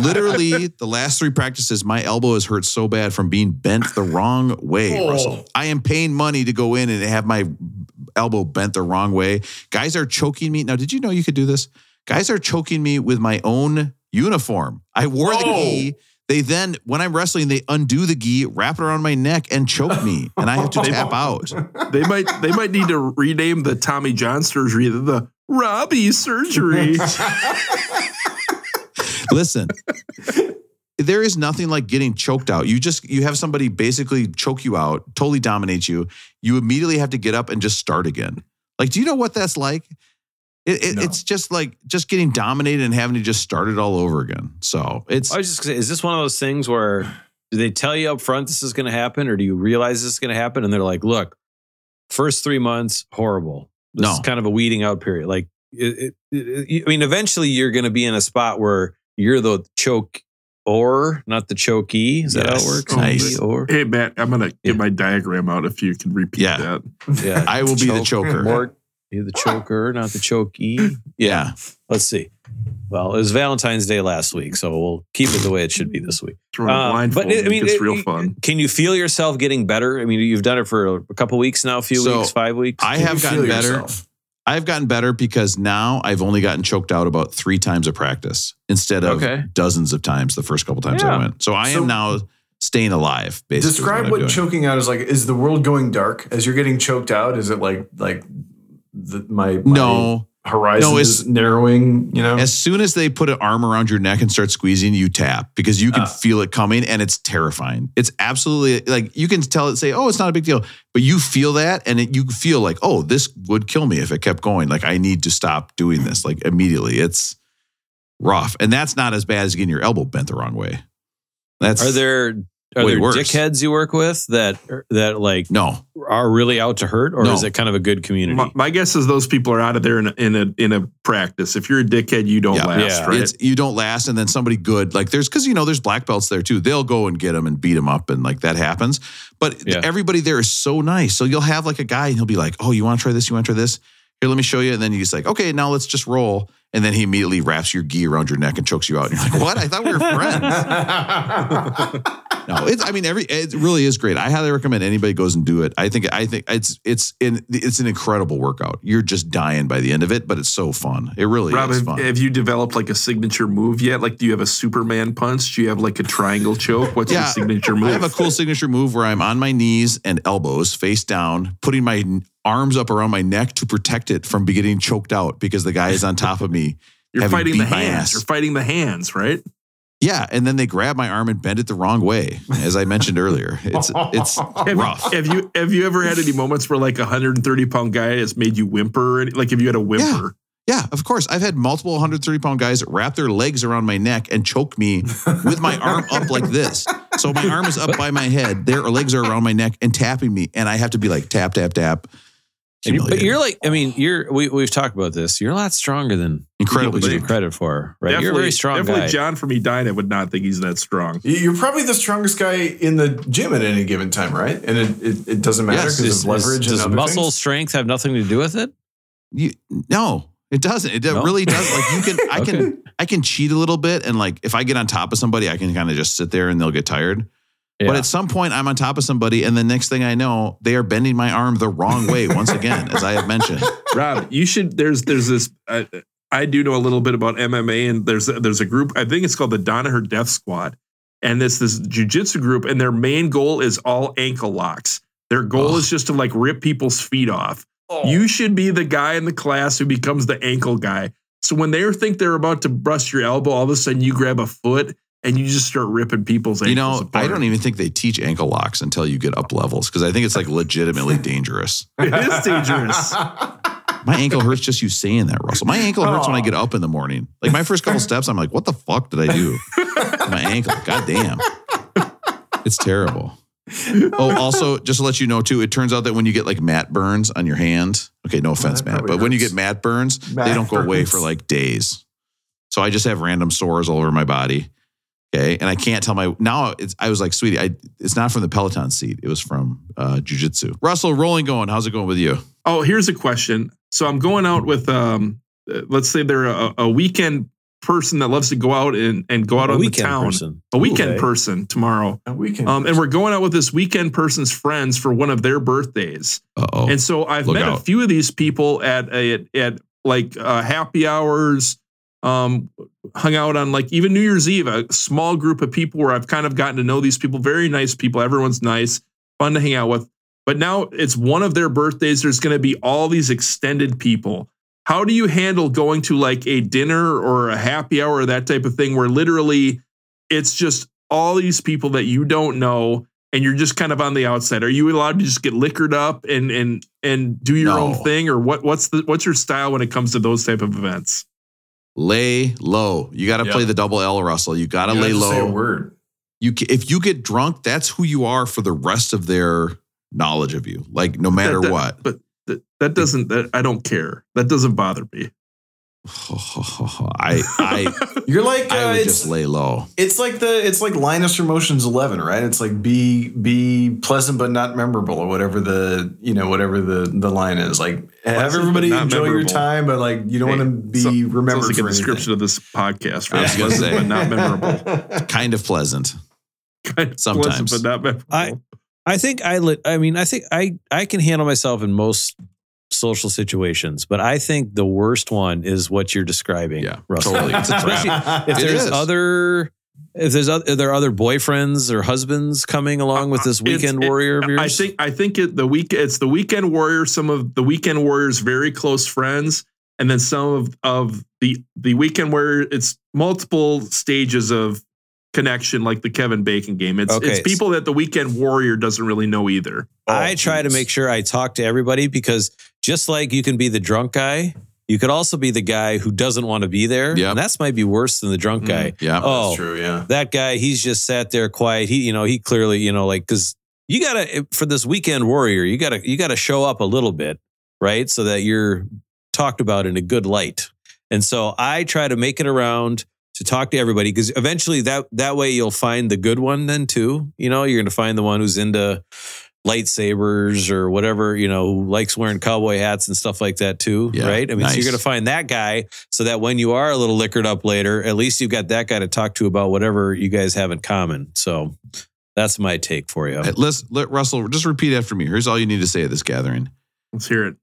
Literally, the last three practices, my elbow has hurt so bad from being bent the wrong way, Oh. Russell. I am paying money to go in and have my elbow bent the wrong way. Guys are choking me. Now, did you know you could do this? Guys are choking me with my own uniform. I wore the Whoa. gi. They then, when I'm wrestling, they undo the gi, wrap it around my neck, and choke me, and I have to tap out. [laughs] They might they might need to rename the Tommy John surgery the, the Robbie surgery. [laughs] Listen, there is nothing like getting choked out. You just you have somebody basically choke you out, totally dominate you. You immediately have to get up and just start again. Like, do you know what that's like? It, it, No. It's just like just getting dominated and having to just start it all over again. So it's I was just gonna say, is this one of those things where do they tell you up front this is going to happen, or do you realize this is going to happen, and they're like, "Look, first three months horrible. This No. is kind of a weeding out period." Like, it, it, it- I mean, eventually you're going to be in a spot where you're the choke or not the chokey. Is that Yes. how it works? Oh, nice. Or hey Matt, I'm gonna Yeah. get my diagram out if you can repeat Yeah. that. yeah, I will be the [laughs] choker. Or you're the choker, not the chokey. yeah. Let's see. Well, it was Valentine's Day last week, so we'll keep it the way it should be this week. Throwing a Um, blindfold, but I mean, it's it- real fun. Can you feel yourself getting better? I mean, you've done it for a couple weeks now, a few So, weeks, five weeks. I Can have gotten better. yourself? I've gotten better because now I've only gotten choked out about three times a practice instead of Okay. dozens of times the first couple times I went. So I So- am now staying alive. Basically, Describe I'm what choking out is like. Is the world going dark as you're getting choked out? Is it like like the, my, my No, horizon No, is it's- narrowing? You know, As soon as they put an arm around your neck and start squeezing, you tap because you can Ah. feel it coming and it's terrifying. It's absolutely like you can tell it, say, oh, it's not a big deal, but you feel that and it, you feel like, oh, this would kill me if it kept going. Like I need to stop doing this like immediately. It's rough. And that's not as bad as getting your elbow bent the wrong way. That's are there are way there worse. dickheads you work with that that like no. are really out to hurt, or No. is it kind of a good community? My, my guess is those people are out of there in a, in a in a practice. If you're a dickhead, you don't Yeah. last, Yeah. right? It's you don't last, and then somebody good like there's because you know there's black belts there too. They'll go and get them and beat them up, and like that happens. But Yeah. everybody there is so nice. So you'll have like a guy, and he'll be like, "Oh, you want to try this? You want to try this? Here, let me show you." And then he's like, "Okay, now let's just roll." And then he immediately wraps your gi around your neck and chokes you out. And you're like, "What? I thought we were friends." no, it's. I mean, every it really is great. I highly recommend anybody goes and do it. I think. I think it's it's in it's an incredible workout. You're just dying by the end of it, but it's so fun. It really Rob, is have, fun. have you developed like a signature move yet? Like, do you have a Superman punch? Do you have like a triangle choke? What's Yeah, your signature move? I have a cool signature move where I'm on my knees and elbows face down, putting my arms up around my neck to protect it from getting choked out because the guy is on top of me. [laughs] You're fighting the hands. ass. You're fighting the hands, right? Yeah, and then they grab my arm and bend it the wrong way, as I mentioned earlier. It's it's [laughs] Have, rough. have you have you ever had any moments where like a 130 pound guy has made you whimper? Like, if you had a whimper? Yeah, of course. I've had multiple 130 pound guys wrap their legs around my neck and choke me with my arm [laughs] up like this. So my arm is up by my head. Their legs are around my neck and tapping me, and I have to be like tap tap tap. And you- but you're like, I mean, you're we we've talked about this. You're a lot stronger than incredibly people give you credit for, right? you're a very strong Definitely, guy. John from Edina would not think he's that strong. You're probably the strongest guy in the gym at any given time, right? And it, it, it doesn't matter because Does, of leverage does and other muscle things. strength have nothing to do with it? You, no, It doesn't. It No? really does. Like you can, [laughs] I Okay. can, I can cheat a little bit, and like if I get on top of somebody, I can kind of just sit there and they'll get tired. But at some point, I'm on top of somebody, and the next thing I know, they are bending my arm the wrong way once again, as I have mentioned. [laughs] Rob, you should. There's there's this. I, I do know a little bit about MMA, and there's there's a group. I think it's called the Danaher Death Squad, and this this jujitsu group, and their main goal is all ankle locks. Their goal Ugh. is just to like rip people's feet off. Oh. You should be the guy in the class who becomes the ankle guy. So when they think they're about to bust your elbow, all of a sudden you grab a foot and you just start ripping people's ankles. You know, apart. I don't even think they teach ankle locks until you get up levels because I think it's like legitimately [laughs] dangerous. It is dangerous. [laughs] My ankle hurts just you saying that, Russell. My ankle hurts when I get up in the morning. Like my first couple steps, I'm like, what the fuck did I do? [laughs] my ankle. God damn. It's terrible. Oh, also, just to let you know too, it turns out that when you get like mat burns on your hand, okay, no offense, Matt, but when you get mat burns, they don't go away for like days. So I just have random sores all over my body. Okay. And I can't tell my now it's I was like, sweetie, I it's not from the Peloton seat. It was from uh jujitsu. Russell, rolling going. How's it going with you? Oh, here's a question. So I'm going out with um uh, let's say they're a, a weekend person that loves to go out and, and go out a on the weekend town. person. A weekend Okay. person tomorrow. A weekend. Um, and we're going out with this weekend person's friends for one of their birthdays. Uh oh. And so I've Look met a few of these people at at, at like uh, happy hours, um, hung out on like even New Year's Eve, a small group of people where I've kind of gotten to know these people. Very nice people. Everyone's nice, fun to hang out with. But now it's one of their birthdays. There's going to be all these extended people. How do you handle going to like a dinner or a happy hour or that type of thing where literally it's just all these people that you don't know and you're just kind of on the outside. Are you allowed to just get liquored up and and and do your own thing, or what? What's the what's your style when it comes to those type of events? Lay low. You got to Yep. play the double L, Russell. You got to lay have to Say a low. word. You if you get drunk, that's who you are for the rest of their knowledge of you. Like no matter That- that- what. But that, that doesn't. That, I don't care. That doesn't bother me. [laughs] I I You're like uh, I would just lay low. it's like the it's like Linus from Ocean's Eleven, right? It's like be be pleasant but not memorable, or whatever the you know whatever the the line is. Like have Pleasant but everybody not enjoy your time, but like you don't Hey, want to be so- remembered Sounds like for a description of this podcast. I was Right? gonna say. but not memorable. [laughs] Kind of pleasant. Kind of Sometimes. pleasant, but not memorable. I- I think I lit. I mean, I think I I can handle myself in most social situations, but I think the worst one is what you're describing. Yeah, Russell. totally. [laughs] It's a Especially trap. if there's is. other. If there's other, are there other boyfriends or husbands coming along with this weekend it- warrior of yours? I think I think it the week it's the weekend warrior, some of the weekend warriors very close friends, and then some of of the the weekend warrior. It's multiple stages of connection, like the Kevin Bacon game. It's Okay. it's people that the weekend warrior doesn't really know either. I try to oh, make sure I talk to everybody because just like you can be the drunk guy, you could also be the guy who doesn't want to be there. Yeah. And that's might be worse than the drunk mm, guy. Yeah. Oh, That's true. Yeah. that guy, he's just sat there quiet. He, you know, he clearly, you know, like, cause you gotta, eh, for this weekend warrior, you gotta, you gotta show up a little bit, right? So that you're talked about in a good light. And so I try to make it around to talk to everybody because eventually that, that way you'll find the good one then too. You know, you're going to find the one who's into lightsabers or whatever, you know, who likes wearing cowboy hats and stuff like that too. Yeah, right. I mean, so you're going to find that guy so that when you are a little liquored up later, at least you've got that guy to talk to about whatever you guys have in common. So that's my take for you. Hey, Let's let Russell just repeat after me. Here's all you need to say at this gathering. Let's hear it.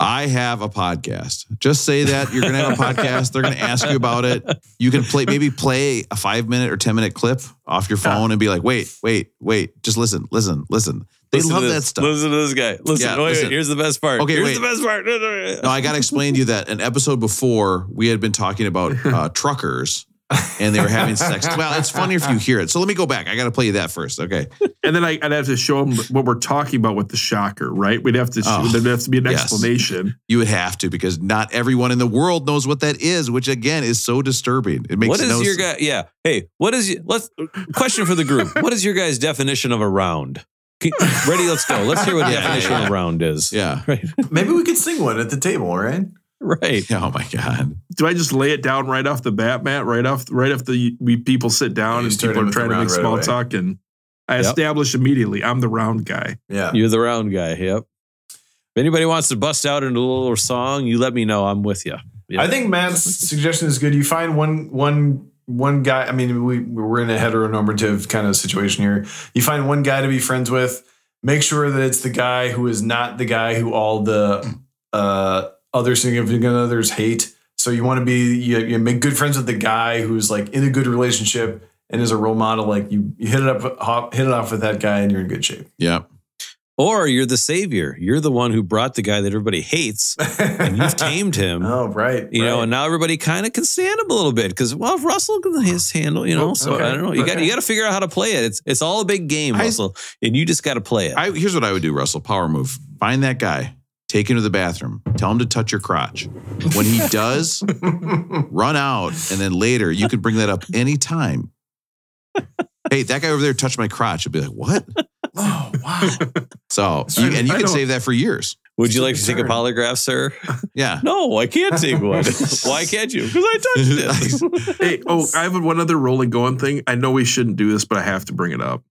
I have a podcast. Just say that you're going to have a podcast. They're going to ask you about it. You can play maybe play a five minute or ten minute clip off your phone and be like, wait, wait, wait. Just listen, listen, listen. They Listen love that stuff. Listen to this guy. Listen. Yeah, wait, wait, here's the best part. Okay, here's wait. the best part. [laughs] No, I got to explain to you that an episode before we had been talking about [laughs] uh, truckers and they were having [laughs] sex. Well, it's funny if you hear it. So let me go back. I got to play you that first. Okay. And then I, I'd have to show them what we're talking about with the shocker, right? We'd have to. Oh, there'd have to be an yes. explanation. You would have to because not everyone in the world knows what that is, which again is so disturbing. It makes What is no your sense. guy? Yeah. Hey, what is your, let's question for the group. [laughs] What is your guys' definition of a round? Ready? Let's go. Let's hear what Yeah, definition yeah. of a round is. Yeah. [laughs] Right. Maybe we could sing one at the table, right? Right. [laughs] Oh my God. Do I just lay it down right off the bat, Matt? Right off, right after the, we people sit down and people are trying to make right small away. talk, and I Yep. establish immediately I'm the round guy. Yeah. You're the round guy. Yep. If anybody wants to bust out into a little song, you let me know. I'm with you. Yeah. I think Matt's suggestion is good. You find one one one guy. I mean, we we're in a heteronormative kind of situation here. You find one guy to be friends with. Make sure that it's the guy who is not the guy who all the uh, other significant others hate. So you want to be you, you make good friends with the guy who's like in a good relationship and is a role model. Like you, you hit it up, hop, hit it off with that guy, and you're in good shape. Yeah. Or you're the savior. You're the one who brought the guy that everybody hates, and you've [laughs] tamed him. oh, right. You know, and now everybody kind of can stand him a little bit because well, if Russell can his handle, you know. Oh, so Okay, I don't know. You got you got to figure out how to play it. It's it's all a big game, I- Russell, and you just got to play it. I, here's what I would do, Russell. Power move. Find that guy. Take him to the bathroom. Tell him to touch your crotch. When he [laughs] does, run out, and then later you can bring that up anytime. Hey, that guy over there touched my crotch. I'd be like, what? [laughs] oh wow. So, you, and you I can save that for years. Would you like to take a polygraph, sir? Yeah. [laughs] No, I can't take one. Why can't you? Because I touched it. Hey, oh, I have one other rolling going thing. I know we shouldn't do this, but I have to bring it up.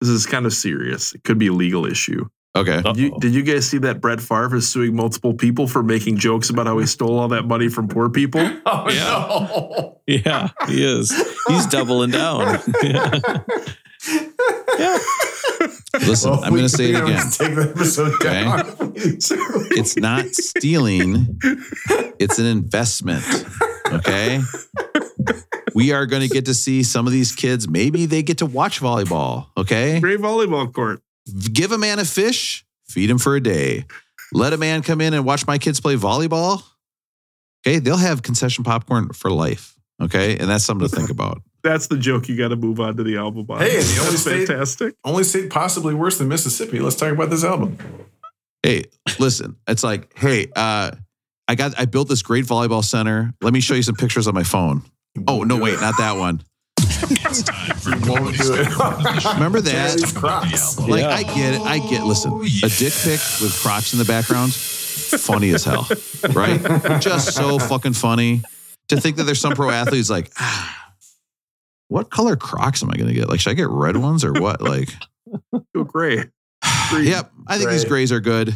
This is kind of serious. It could be a legal issue. Okay. Did you, did you guys see that Brett Favre is suing multiple people for making jokes about how he stole all that money from poor people? [laughs] Oh Yeah. no. Yeah, he is. He's doubling down. [laughs] Yeah. Listen, Well, I'm going to say it again. Take the episode Okay. down. It's not stealing, it's an investment. Okay. We are going to get to see some of these kids. Maybe they get to watch volleyball. Okay. Great volleyball court. Give a man a fish, feed him for a day. Let a man come in and watch my kids play volleyball. Okay. They'll have concession popcorn for life. Okay. And that's something to think [laughs] about. That's the joke you got to move on to the album. on. Hey, and the only That's state- fantastic. Only state possibly worse than Mississippi. Let's talk about this album. Hey, listen, it's like, hey, uh, I got, I built this great volleyball center. Let me show you some pictures on my phone. Oh, no, wait, not that one. [laughs] It's Won't do it. [laughs] Remember that? Crocs. Like, Yeah. I get it. I get, listen, a dick pic with crotch in the background, funny as hell, right? Just so fucking funny. To think that there's some pro athletes like, ah, what color Crocs am I going to get? Like, should I get red ones or what? Like, Go gray. Green. [sighs] yep, I think these Gray. grays are good.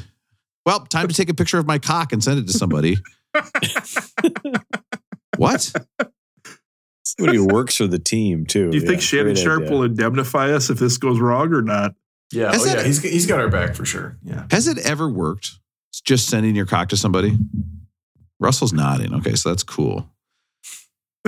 Well, time to take a picture of my cock and send it to somebody. [laughs] what? Somebody who works for the team too. Do you think Shannon great Sharpe idea. will indemnify us if this goes wrong or not? Yeah, oh, yeah. that- He's he's got our back for sure. Yeah. Has it ever worked? Just sending your cock to somebody? Russell's nodding. Okay, so that's cool.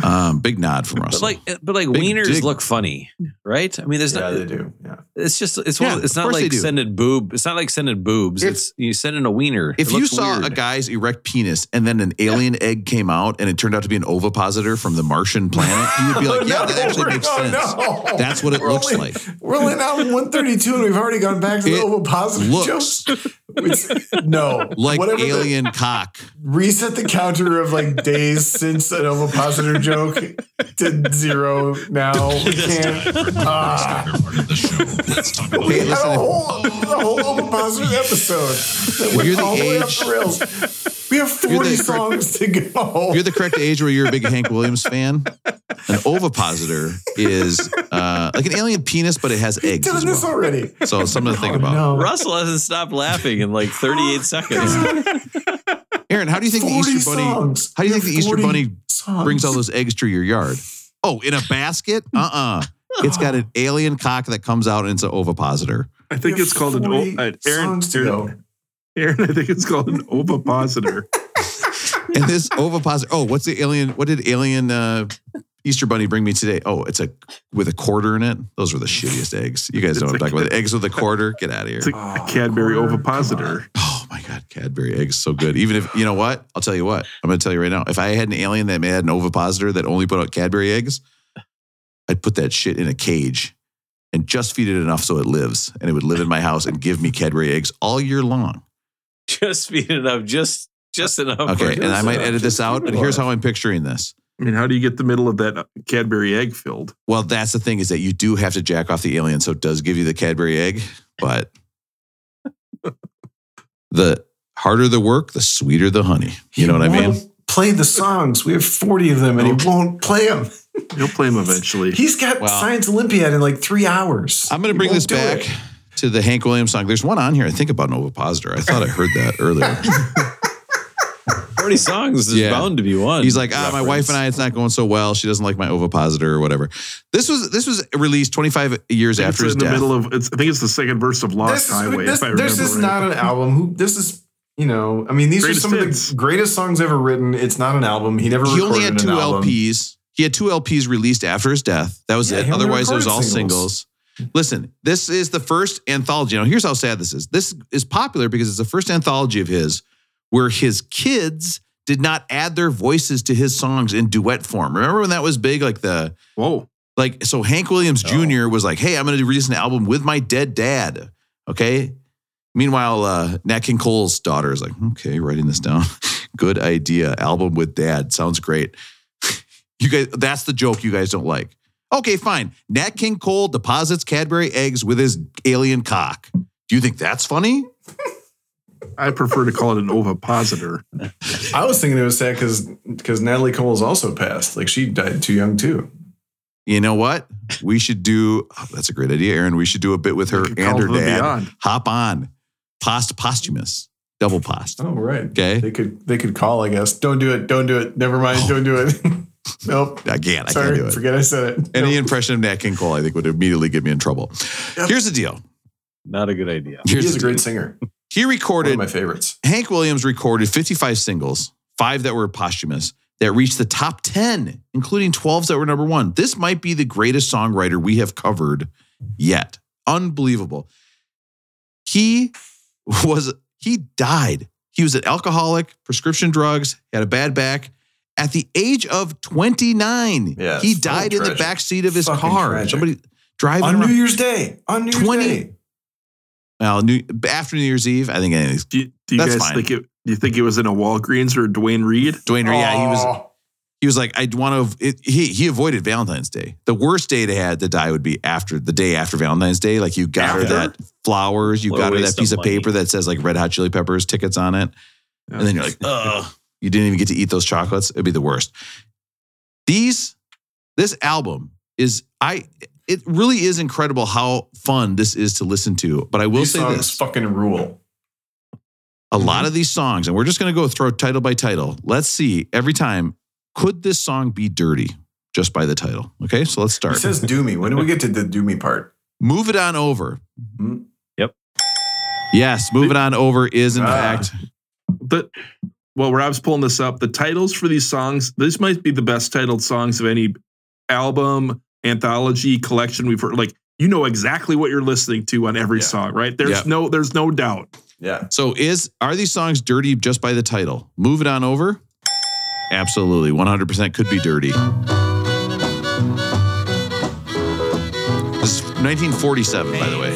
Um, big nod from But Russell. like, but like Big wieners dig. look funny, right? I mean, there's Yeah, not. they do. Yeah. It's just it's Yeah, one. It's not like do. sending boob. It's not like sending boobs. If- it's you sending a wiener. if you saw weird. a guy's erect penis and then an alien egg came out and it turned out to be an ovipositor from the Martian planet, you would be like, [laughs] yeah, that actually makes Oh, sense. no. That's what it We're looks only- like. We're only now 132 and we've already gone back to the ovipositor looks jokes. No. Like Whatever the- alien cock. reset the counter of like days since an ovipositor joke to zero now. [laughs] We can't. Ah. Favorite part of the show. Let's talk about We had a whole, the whole ovipositor episode. That went You're the all the way up age- the rails. We have 40 the- songs to go. You're the correct age where you're a big Hank Williams fan. An ovipositor is uh, like an alien penis, but it has We've eggs as done this well. already. So something to think Oh, about. no. Russell hasn't stopped laughing in like 38 seconds. [laughs] Aaron, how do you think the 40 Easter Bunny? songs. How do you We think the Easter Bunny songs. brings all those eggs to your yard? Oh, in a basket? [laughs] Uh uh It's got an alien cock that comes out and it's an ovipositor. I think it's called an 40 o- uh, Aaron, songs to go. Aaron, Aaron, I think it's called an ovipositor. [laughs] And this ovipositor, oh, what's the alien? What did alien uh, Easter Bunny bring me today? Oh, it's a with a quarter in it. Those were the shittiest eggs. You guys know what I'm talking about. The eggs with a quarter. Get out of here. It's a, a Cadbury quarter, ovipositor. Oh my God, Cadbury eggs so good. Even if you know what, I'll tell you what. I'm going to tell you right now. If I had an alien that had an ovipositor that only put out Cadbury eggs, I'd put that shit in a cage and just feed it enough so it lives, and it would live in my house and give me Cadbury eggs all year long. just feed it up, just just enough. Okay, and I might enough, edit this just out, but here's how I'm picturing this. I mean, how do you get the middle of that uh, Cadbury egg filled? Well, that's the thing is that you do have to jack off the alien, so it does give you the Cadbury egg, but [laughs] the harder the work, the sweeter the honey. You know what I mean? Play the songs. We have 40 of them and he won't play them. He'll play them eventually. He's got Well- Science Olympiad in like three hours. I'm going to bring this back. it. to the Hank Williams song. There's one on here. I think about an ovipositor. I thought I heard that earlier. [laughs] How many songs? There's Yeah. bound to be one. He's like, ah, my wife and I, it's not going so well. She doesn't like my ovipositor or whatever. This was this was released 25 years after it's his in the death. middle of. It's, I think it's the second verse of Lost This is, Highway. this, if I remember this is right. not an album. Who this is, you know, I mean, these Greatest are some hits. of the greatest songs ever written. It's not an album. He never. he only had recorded two an album. LPs. He had two LPs released after his death. That was Yeah, it. he only Otherwise, it was all singles. singles. Listen, this is the first anthology. Now, here's how sad this is. This is popular because it's the first anthology of his where his kids did not add their voices to his songs in duet form. Remember when that was big? Like the Whoa. like so Hank Williams Jr. was like, "Hey, I'm going to release an album with my dead dad." Okay. Meanwhile, uh, Nat King Cole's daughter is like, "Okay, writing this down. [laughs] Good idea. Album with dad sounds great." [laughs] you guys, that's the joke you guys don't like. Okay, fine. Nat King Cole deposits Cadbury eggs with his alien cock. Do you think that's funny? [laughs] I prefer to call it an ovipositor. I was thinking it was sad because because Natalie Cole's also passed. Like she died too young too. You know what? We should do. oh, that's a great idea, Aaron. We should do a bit with her and her them dad. Beyond. Hop on, post posthumous, double post. Oh right. Okay. They could they could call. I guess. Don't do it. Don't do it. Never mind. Oh. Don't do it. [laughs] nope. Again, I Sorry. can't do it. Forget I said it. Any Nope. impression of Nat King Cole, I think, would immediately get me in trouble. Yep. Here's the deal. Not a good idea. He Here's is the a great deal. singer. He recorded. One of my favorites. Hank Williams recorded 55 singles, five that were posthumous, that reached the top 10, including 12s that were number one. This might be the greatest songwriter we have covered yet. Unbelievable. He was, he died. He was an alcoholic, prescription drugs, had a bad back. At the age of 29, Yeah, he died in the tragic. back seat of his Fucking car. tragic. Somebody driving On around. New Year's Day. On New Year's 20 Day. Well, New, after New Year's Eve, I think anything. Do you, do you That's guys fine. think it? Do you think it was in a Walgreens or Duane Reade? Duane, Reade. yeah, he was he was like, I'd want to. It, he he avoided Valentine's Day. The worst day to had to die would be after the day after Valentine's Day. Like you got her that flowers, you What got her that piece of of money. paper that says like Red Hot Chili Peppers tickets on it, and then you're like, ugh, you didn't even get to eat those chocolates. It'd be the worst. These, this album is I. It really is incredible how fun this is to listen to. But I will These say songs this: fucking rule. a lot of these songs, and we're just going to go through title by title. Let's see every time. Could this song be dirty just by the title? Okay, so let's start. It start. says do me. When do we get to the do me part? Move it on over. Hmm? Yes, move it on over is in Ah. fact. But well, Rob's pulling this up. The titles for these songs, this might be the best titled songs of any album, anthology, collection we've heard. Like you know exactly what you're listening to on every Yeah. song, right? There's Yeah. no there's no doubt. Yeah. So is are these songs dirty just by the title? Move it on over. Absolutely, one hundred percent could be dirty. This is 1947, by the way.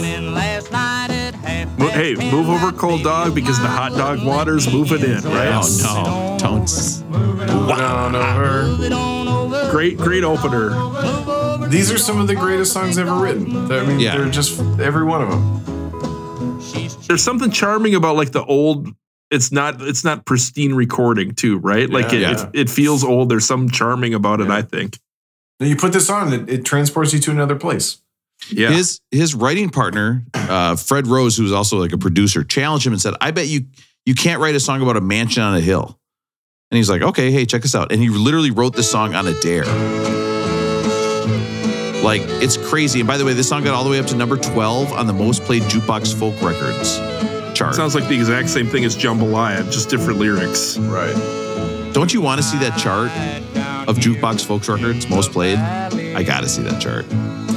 Hey, move over cold dog because the hot dog water's moving in, right? Oh no, don't. Down over. Great, great opener. These are some of the greatest songs ever written. I mean, Yeah. they're just every one of them. There's something charming about like the old. It's not it's not pristine recording too, right? Like it, Yeah. it, it feels old. There's some charming about it. Yeah. I think. Now you put this on, it, it transports you to another place. Yeah. His his writing partner, uh, Fred Rose, who's also like a producer, challenged him and said, "I bet you you can't write a song about a mansion on a hill." And he's like, "Okay, hey, check this out." And he literally wrote this song on a dare. Like it's crazy. And by the way, this song got all the way up to number twelve on the most played jukebox folk records chart. Sounds like the exact same thing as Jambalaya, just different lyrics. Right. Don't you want to see that chart of jukebox folk records most played? I got to see that chart.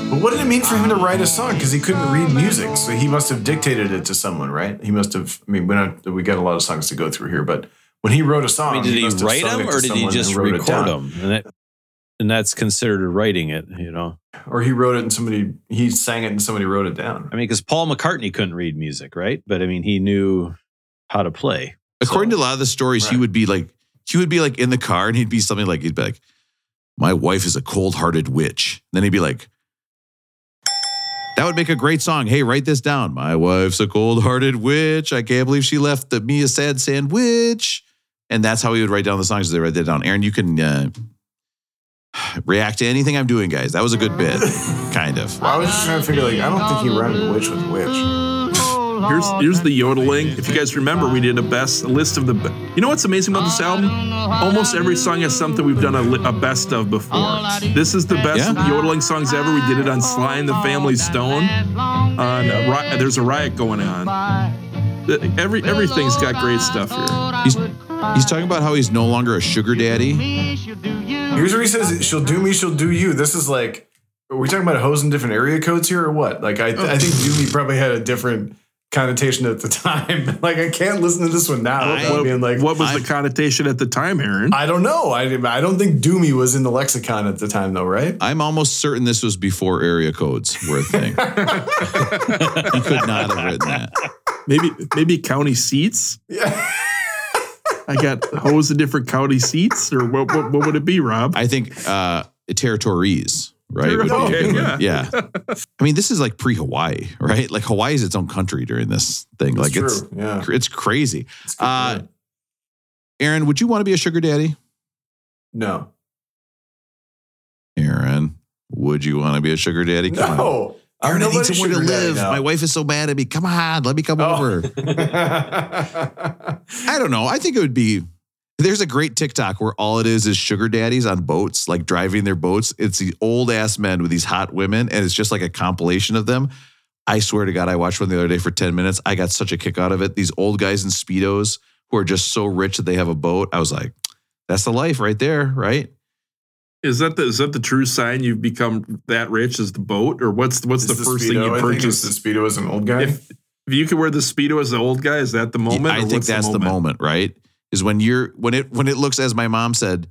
But what did it mean for him to write a song? Because he couldn't read music, so he must have dictated it to someone, right? He must have. I mean, we not we got a lot of songs to go through here, but when he wrote a song, I mean, did he must have write sung them it or did he just who wrote it record down. them? And that's considered writing it, you know. Or he wrote it and somebody he sang it and somebody wrote it down. I mean, because Paul McCartney couldn't read music, right? But I mean, he knew how to play. According to a lot of the stories, he would be like, he would be like in the car and he'd be something like, he'd be like, my wife is a cold hearted witch. Then he'd be like, that would make a great song. Hey, write this down. My wife's a cold hearted witch. I can't believe she left the, me a sad sandwich. And that's how he would write down the songs. They write that down. Aaron, you can, uh, [sighs] react to anything I'm doing, guys. That was a good bit, [laughs] kind of. I was just trying to figure like I don't think he rhymed a witch with a witch. Here's here's the yodeling. If you guys remember, we did a best a list of the. be- You know what's amazing about this album? Almost every song has something we've done a, li- a best of before. This is the best Yeah. yodeling songs ever. We did it on Sly and the Family Stone. On Ri- there's a riot going on. Every everything's got great stuff here. He's, he's talking about how he's no longer a sugar daddy. Here's where he says, "She'll do me, she'll do you." This is like, are we talking about hoes in different area codes here or what? Like, I I think do me probably had a different connotation at the time. [laughs] like, I can't listen to this one now without What, being like, what was I- the connotation at the time, Aaron? I don't know. I I don't think Doomy was in the lexicon at the time, though, right? I'm almost certain this was before area codes were a thing. [laughs] he could not have written that. Maybe maybe county seats. Yeah. I got hoes in different county seats, or what? What, what would it be, Rob? I think uh, territories, right? would be- Okay, yeah. yeah. I mean, this is like pre Hawaii, right? Like Hawaii is its own country during this thing. That's like it's. Yeah. it's crazy. It's Uh. Aaron, would you want to be a sugar daddy? no. Aaron, would you want to be a sugar daddy? Come on. No. I'm Aaron, I need somewhere to live. My wife is so mad at me. Come on, let me come over. Oh. [laughs] I don't know. I think it would be. There's a great TikTok where all it is is sugar daddies on boats, like driving their boats. It's the old ass men with these hot women, and it's just like a compilation of them. I swear to God, I watched one the other day for 10 minutes. I got such a kick out of it. These old guys in Speedos who are just so rich that they have a boat. I was like, that's the life right there, right? Is that the is that the true sign you've become that rich? Is the boat, or what's what's Is the first thing you purchase? the Speedo as an old guy. if if you could wear the speedo as the old guy, is that the moment? I or think what's that's the moment, right? Is when you're when it when it looks as my mom said,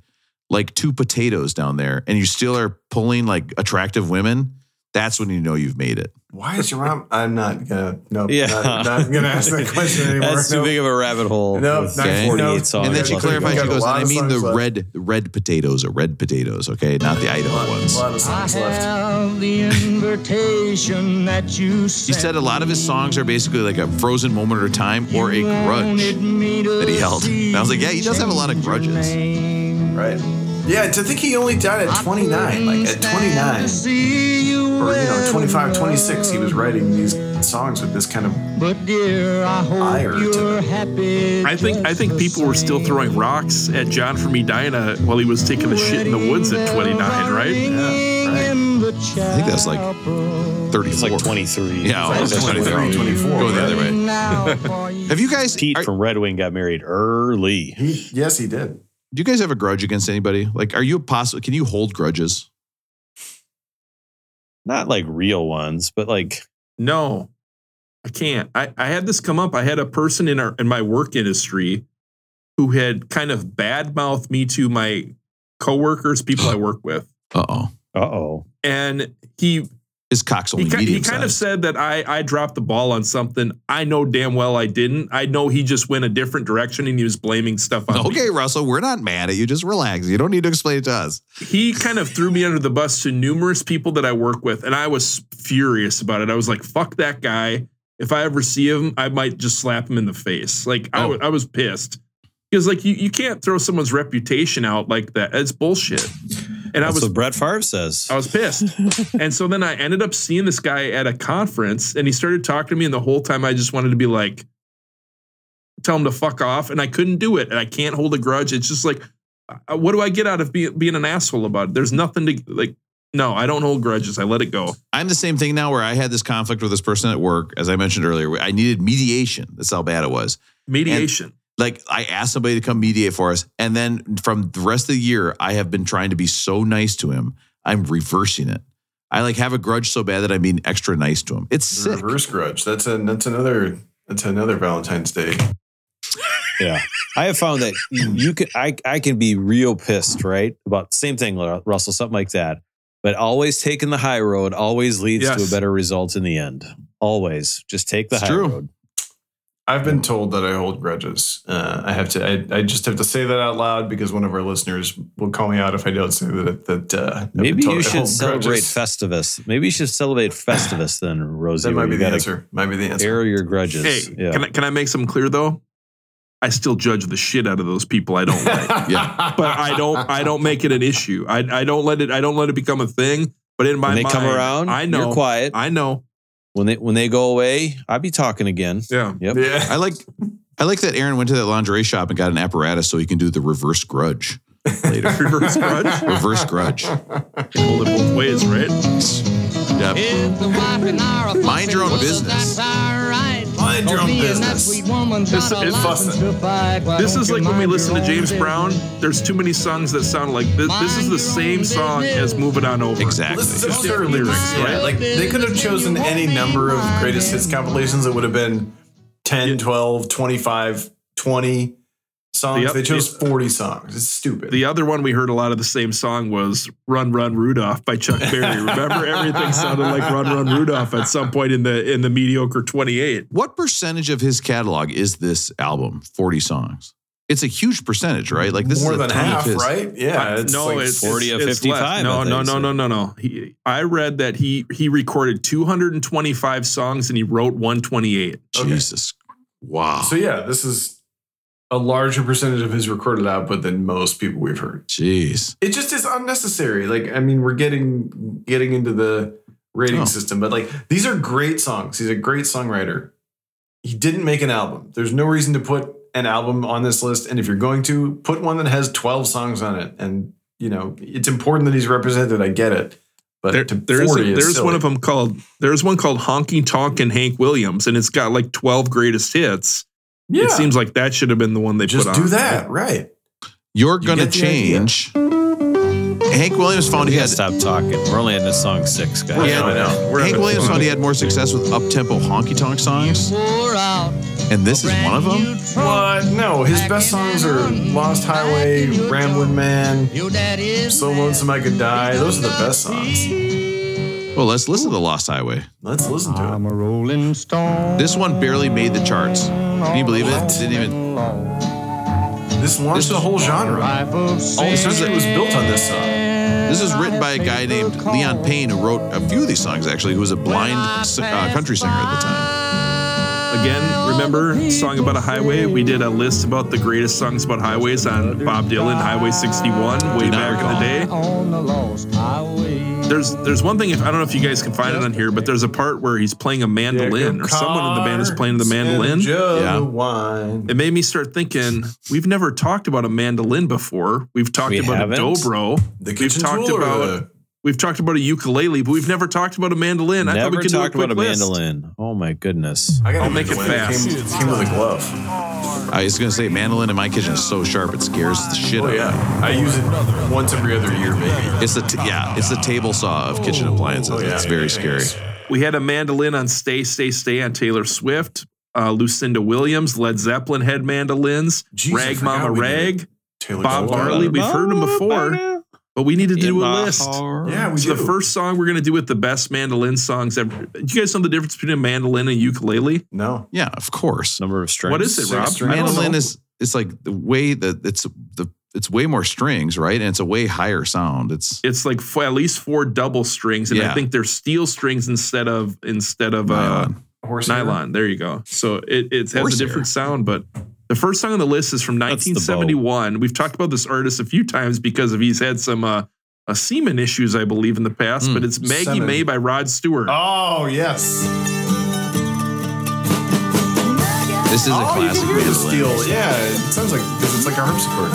like two potatoes down there, and you still are pulling like attractive women. That's when you know you've made it. Why is your mom? I'm not gonna. No, Yeah. not, not gonna ask that question [laughs] anymore. That's too No. big of a rabbit hole. No, with not- Okay. 48 songs. and then she okay. clarified. She goes, lot "I mean the left. red red potatoes are red potatoes, okay, not the Idaho A ones." lot of songs left. have the invitation that you He said a lot of his songs are basically like a frozen moment or time or a grudge that he held. And I was like, yeah, he does have a lot of grudges. Right. Yeah, to think he only died at 29. Like at 29, or you know, 25, 26, he was writing these songs with this kind of. But dear, I hope Ire you're them. happy. I think I think people were still throwing rocks at John from Edina uh, while he was taking the shit in the woods at 29, right? Yeah, right. I think that's like 34. It's like 23. Yeah, Right, almost that's 23. 23, 24, Going the other way. [laughs] Have you guys? Pete are- from Red Wing got married early. He, yes, he did. Do you guys have a grudge against anybody? Like, are you a possible? Can you hold grudges? Not like real ones, but like No, I can't. I, I had this come up. I had a person in our in my work industry who had kind of badmouthed me to my coworkers, people I [gasps] work with, Uh oh. uh oh. and he His cock's only he, ki- he medium kind of said that I I dropped the ball on something. I know damn well I didn't. I know he just went a different direction and he was blaming stuff on me. Okay, Russell, we're not mad at you. Just relax. You don't need to explain it to us. he kind of threw me under the bus to numerous people that I work with, and I was furious about it. I was like, "Fuck that guy! If I ever see him, I might just slap him in the face." Like I Oh. wa- I was pissed because like you, you can't throw someone's reputation out like that. It's bullshit. And I was what Brett Favre says. I was pissed. [laughs] and so then I ended up seeing this guy at a conference and he started talking to me. And the whole time I just wanted to be like, tell him to fuck off. And I couldn't do it. And I can't hold a grudge. It's just like, uh, what do I get out of being, being an asshole about it? There's nothing to like, no, I don't hold grudges. I let it go. I'm the same thing now where I had this conflict with this person at work, as I mentioned earlier. I needed mediation. That's how bad it was. Mediation. Like I asked somebody to come mediate for us. And then from the rest of the year, I have been trying to be so nice to him. I'm reversing it. I like have a grudge so bad that I'm being extra nice to him. It's The sick. reverse grudge. That's a that's another that's another Valentine's Day. [laughs] Yeah. I have found that you can I I can be real pissed, right? About same thing, Russell, something like that. But always taking the high road always leads to a better result in the end. Always. Just take the It's high true. road. I've been told that I hold grudges. Uh, I have to. I, I just have to say that out loud because one of our listeners will call me out if I don't say that. That uh, Maybe told you should celebrate grudges. Festivus. Maybe you should celebrate Festivus then, Rosie. That might be the answer. Might be the answer. Air your grudges. Hey, yeah. can, I, can I make some clear though? I still judge the shit out of those people I don't like. [laughs] Yeah. but I don't I don't make it an issue. I I don't let it I don't let it become a thing. But in my when they mind, come around, I know you're quiet. I know. When they when they go away, I'd be talking again. Yeah. Yep. Yeah. I like I like that Aaron went to that lingerie shop and got an apparatus so he can do the reverse grudge later. [laughs] Reverse grudge. [laughs] reverse grudge. Hold it both ways, right? Yep. Mind your own business. Mind your own business. This, it- fussing. this is like when we listen to James Brown. There's too many songs that sound like this. This is the same song as "Moving On Over." Exactly. Listen to Just different lyrics, right? like they could have chosen any number of greatest hits compilations It would have been 10, 12, 25, 20 songs. Yep. They chose 40 songs. It's stupid. The other one we heard a lot of the same song was "Run Run Rudolph" by Chuck [laughs] Berry. Remember, everything sounded like "Run Run Rudolph" at some point in the in the mediocre 28. What percentage of his catalog is this album? 40 songs. It's a huge percentage, right? Like this More is a than ton of half, his. right? Yeah. It's no, like it's 40 it's, of 55, less. No, no, no, no, no, no. He, I read that he he recorded 225 songs and he wrote 128. Okay. Jesus. Wow. So yeah, this is a larger percentage of his recorded output than most people we've heard. Jeez. It just is unnecessary. Like, I mean, we're getting getting into the rating Oh. system, but like these are great songs. He's a great songwriter. He didn't make an album. There's no reason to put an album on this list. And if you're going to put one that has 12 songs on it, and you know, it's important that he's represented. I get it. But There, to there's 40 a, is there's silly. one of them called there's one called Honky Tonk and Hank Williams, and it's got like 12 greatest hits. Yeah, It seems like that should have been the one they just put on. do that, right? You're You going to get change. Hank Williams found We he had. stop talking. We're only in this song six, guys. Yeah, I know. We're Hank Williams fun. found he had more success with up tempo honky tonk songs, and this is one of them. What? No, his best songs are Lost Highway, Ramblin' Man, So Lonesome I Could Die. Those are the best songs. Well, let's listen to The Lost Highway. Let's listen to it. I'm a rolling stone. This one barely made the charts. Can you believe it? Didn't even. This launched This a whole genre. Life of All the songs was built on this song. This was written by a guy named Leon Payne, who wrote a few of these songs actually, who was a blind uh, country singer at the time. Again, remember song about a highway? We did a list about the greatest songs about highways on Bob Dylan, Highway 61, way Do not back in the recall. day. On the lost highway. There's there's one thing if I don't know if you guys can find it on here, but there's a part where he's playing a mandolin or someone in the band is playing the mandolin. Yeah. Yeah. Wine. It made me start thinking we've never talked about a mandolin before. We've talked We about haven't? a dobro. The We've talked tool or about the- we've talked about a ukulele, but we've never talked about a mandolin. I thought we Never could do a talked about a list. mandolin. Oh my goodness. I gotta I'll make it mandolin. fast. Came, came with a glove. I was going to say, mandolin in my kitchen is so sharp it scares the shit Oh out of me. yeah, I use it once every other year, maybe. It's the t- yeah, it's the table saw of kitchen appliances. Oh, yeah. It's very scary. We had a mandolin on Stay, Stay, Stay on Taylor Swift. Uh, Lucinda Williams, Led Zeppelin had mandolins. Jeez, Rag Mama Rag, Taylor Bob Swift. Marley. We've heard them before, but we needed to do a list. Yeah, we So do. the first song we're gonna do with the best mandolin songs ever. Do you guys know the difference between a mandolin and ukulele? no. Yeah, of course. Number of strings. What is it, Rob? strings. I don't Mandolin is it's like the way that it's the it's way more strings, right? And it's a way higher sound. It's It's like four, at least four double strings, and I think they're steel strings instead of instead of uh, nylon. Horsehair. nylon. There you go. So it, it has Horsehair. a different sound, but the first song on the list is from That's the bow. 1971. We've talked about this artist a few times because of he's had some uh, uh, semen issues, I believe, in the past. Mm. But it's Maggie Semen. May by Rod Stewart. Oh yes. This is a oh, you classic can hear the steel. Yeah, it sounds like because it's like a harpsichord.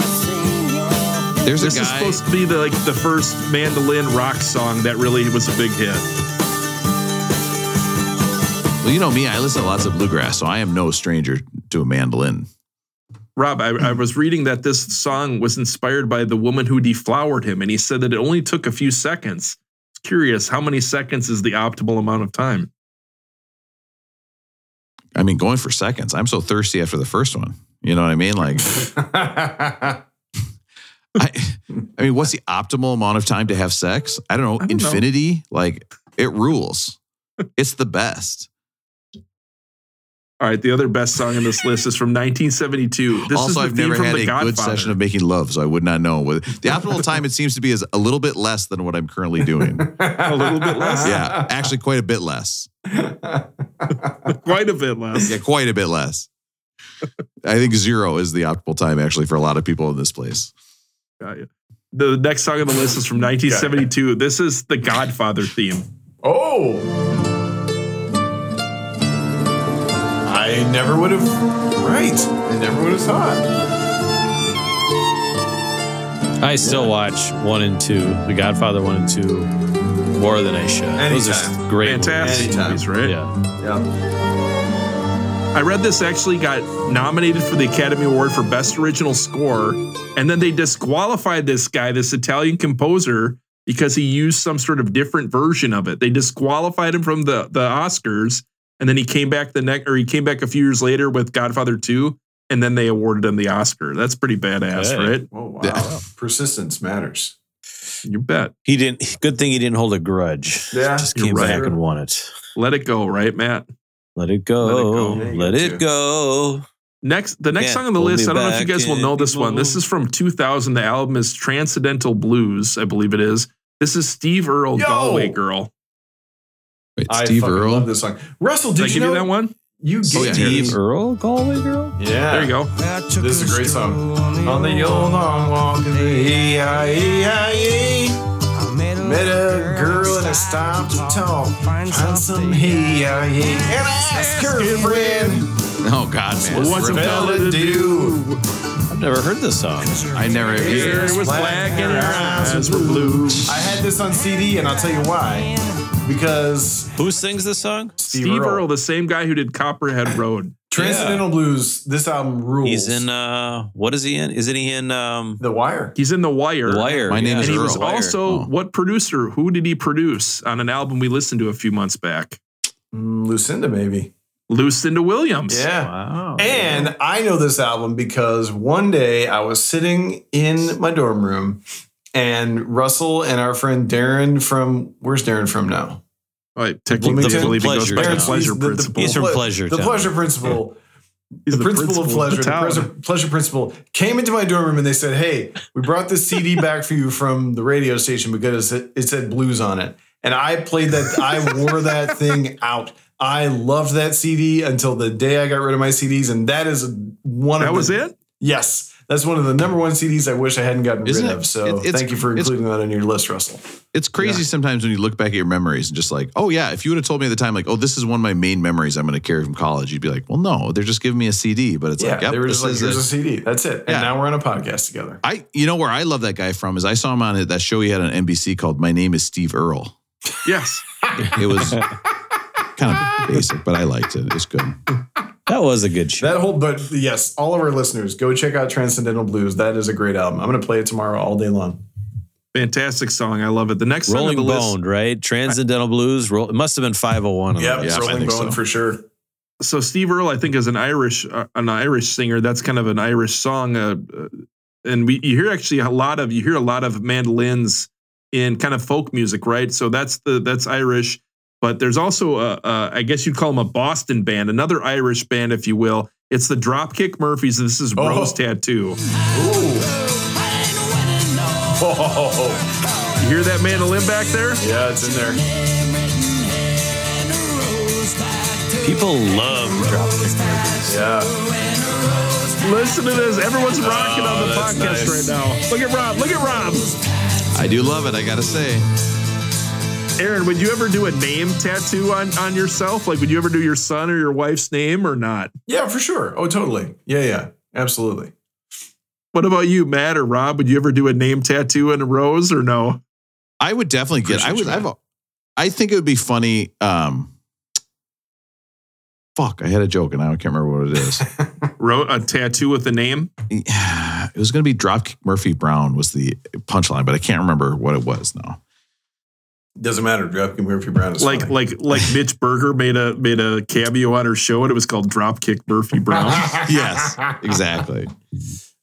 There's a this is supposed to be the like the first mandolin rock song that really was a big hit. Well, you know me. I listen to lots of bluegrass, so I am no stranger to a mandolin. Rob, I, I was reading that this song was inspired by the woman who deflowered him, and he said that it only took a few seconds. It's curious, how many seconds is the optimal amount of time? I mean, going for seconds. I'm so thirsty after the first one. You know what I mean? Like, [laughs] [laughs] I, I mean, what's the optimal amount of time to have sex? I don't know. I don't know. Infinity, like it rules. It's the best. All right, the other best song on this list is from 1972. This is also, the I've theme never from had The a Godfather. good session of making love, so I would not know. The optimal time it seems to be is a little bit less than what I'm currently doing. [laughs] a little bit less. Yeah, actually, quite a bit less. [laughs] quite a bit less. Yeah, quite a bit less. I think zero is the optimal time actually for a lot of people in this place. Got you. The next song on the list is from 1972. This is the Godfather theme. Oh. I never would have. Right. I never would have thought. I still watch one and two, The Godfather one and two, more than I should. Those are great. Fantastic Anytime. movies, right? Yeah. Yeah. I read this actually got nominated for the Academy Award for Best Original Score, and then they disqualified this guy, this Italian composer, because he used some sort of different version of it. They disqualified him from the the Oscars, and then he came back the next, or he came back a few years later with Godfather Two, and then they awarded him the Oscar. That's pretty badass, Hey. right? Oh, wow. Yeah. Persistence matters. You bet. He didn't. Good thing he didn't hold a grudge. Yeah, just came right. back and won it. Let it go, right, Matt? Let it go. Let it go. Let Yeah, it go. Next, the next Can't song on the list, I don't know if you guys will know this one. This is from 2000. The album is Transcendental Blues, I believe it is. This is Steve Earle, Yo! Galway Girl. Wait, I Steve fucking Earle. love this song. Russell, Did did, I you give know you that one? You Oh, yeah, gave here it me- is. Earle Galway girl. Yeah. There you go. This is a great song. On the old long walk of the E-I-E-I-E. Met a girl and I stopped to talk. Find some hey and I asked her friend, Oh God, man. What's a "What fella to do?" I've never heard this song. I never Hair either. was black and her eyes were blue. I had this on CD, and I'll tell you why. Because Who sings this song? Steve, Steve Earle, Earle, the same guy who did Copperhead Road. [clears throat] Transcendental Blues. This album rules. He's in. uh What is he in? Isn't he in um The Wire. He's in The Wire. The Wire? My name yeah. is And he was Wire. also Oh. what producer? Who did he produce on an album we listened to a few months back? Mm, Lucinda, maybe. Lucinda Williams. Yeah. Wow. And I know this album because one day I was sitting in my dorm room and Russell and our friend Darren from where's Darren from now? I technically Bloomington? believe he goes by the Pleasure pleasure He's the- the- principle. He's from Pleasure The Town. pleasure principle. [laughs] He's the, principal, of pleasure, the town. pleasure, pleasure principal came into my dorm room and they said, "Hey, we brought this CD [laughs] back for you from the radio station because it, it said blues on it." And I played that. I wore that [laughs] thing out. I loved that CD until the day I got rid of my CDs, and that is one That of was the, it? Yes, that's one of the number one CDs I wish I hadn't gotten Isn't rid it- of. So it- thank you for including that on your list, Russell. It's crazy sometimes when you look back at your memories and just like, oh yeah, if you would have told me at the time, like, oh, this is one of my main memories I'm going to carry from college, you'd be like, well, no, they're just giving me a CD, but it's yeah, like, yep, they were this just like, "Here's it. a CD. That's it." And Yeah. now we're on a podcast together. I, you know, where I love that guy from is I saw him on that show he had on NBC called My Name is Steve Earle. Yes. It was [laughs] kind of basic, but I liked it. It was good. That was a good show. That whole, but yes, all of our listeners, go check out Transcendental Blues. That is a great album. I'm going to play it tomorrow all day long. Fantastic song. I love it. The next song Rolling on the list. Right? Transcendental Blues. Roll, it must have been 501. Yep, yeah, list. Rolling think Bone so. for sure. So Steve Earle, I think, is an Irish uh, an Irish singer. That's kind of an Irish song, uh, uh, and we you hear actually a lot of you hear a lot of mandolins in kind of folk music, right? So that's the that's Irish. But there's also a, a I guess you'd call them a Boston band, another Irish band, if you will. It's the Dropkick Murphys. This is Oh. Rose Tattoo. Oh, You hear that mandolin back there? yeah, it's in there. People love Dropkick Murphys. Yeah. Listen to this. Everyone's rocking on the Oh, podcast nice. right now. Look at Rob. Look at Rob. I do love it. I got to say. Aaron, would you ever do a name tattoo on, on yourself? Like, would you ever do your son or your wife's name or not? Yeah, for sure. Oh, totally. Yeah, yeah. Absolutely. What about you, Matt or Rob? Would you ever do a name tattoo in a rose or no? I would definitely get. I Appreciate would. I've. a- I think it would be funny. Um, fuck, I had a joke and I can't remember what it is. [laughs] Wrote a tattoo with a name? it was going to be Dropkick Murphy Brown was the punchline, but I can't remember what it was now. Doesn't matter. Dropkick Murphy Brown is Like funny. like like Mitch Berger made a made a cameo on her show and it was called Dropkick Murphy Brown. [laughs] [laughs] yes, exactly.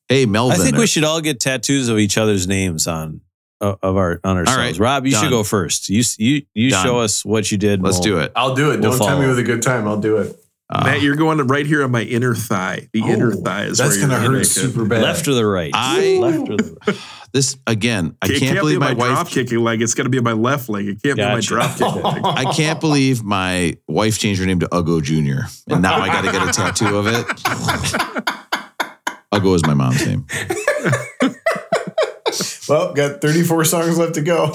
Hey, Melvin. I think we should all get tattoos of each other's names on uh, of our on ourselves. right, Rob, you done. should go first. You you you Done. show us what you did. Let's do it. I'll do it. We'll Don't tell me with a good time. I'll do it. Uh, Matt, you're going to right here on my inner thigh. The inner Oh, thigh is That's where gonna you're hurt gonna super bad. Left or the right? I- left or the right? [sighs] this again, I It can't believe be my my drop kicking leg. It's going to be my left leg. It can't Gotcha. be my drop kicking leg. [laughs] I can't believe my wife changed her name to Ugo Jr. And now I got to get a tattoo of it. Ugo is my mom's name. [laughs] Well, got 34 songs left to go.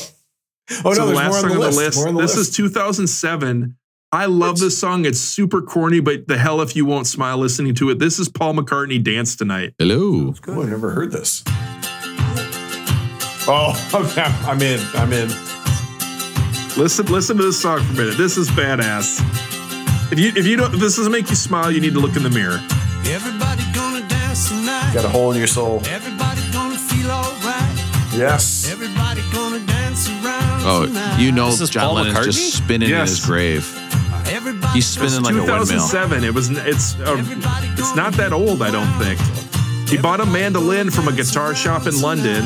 Oh so no, the there's last more on song the on the list. list. On the this list. is 2007. I love this song. It's super corny, but the hell if you won't smile listening to it. This is Paul McCartney "Dance Tonight." Hello. Oh, I've never heard this. Oh, okay. [laughs] I'm in. I'm in. Listen, listen to this song for a minute. This is badass. If you if you don't if this doesn't make you smile, you need to look in the mirror. Everybody gonna dance tonight. Got a hole in your soul. Everybody gonna feel alright. Yes. Everybody gonna dance around Oh, tonight. you know, This is John Paul Lennon's McCartney? just spinning in his grave. Everybody He's spinning like a windmill. 2007. It was it's uh, it's not that old, I don't think. He bought a mandolin from a guitar shop in London,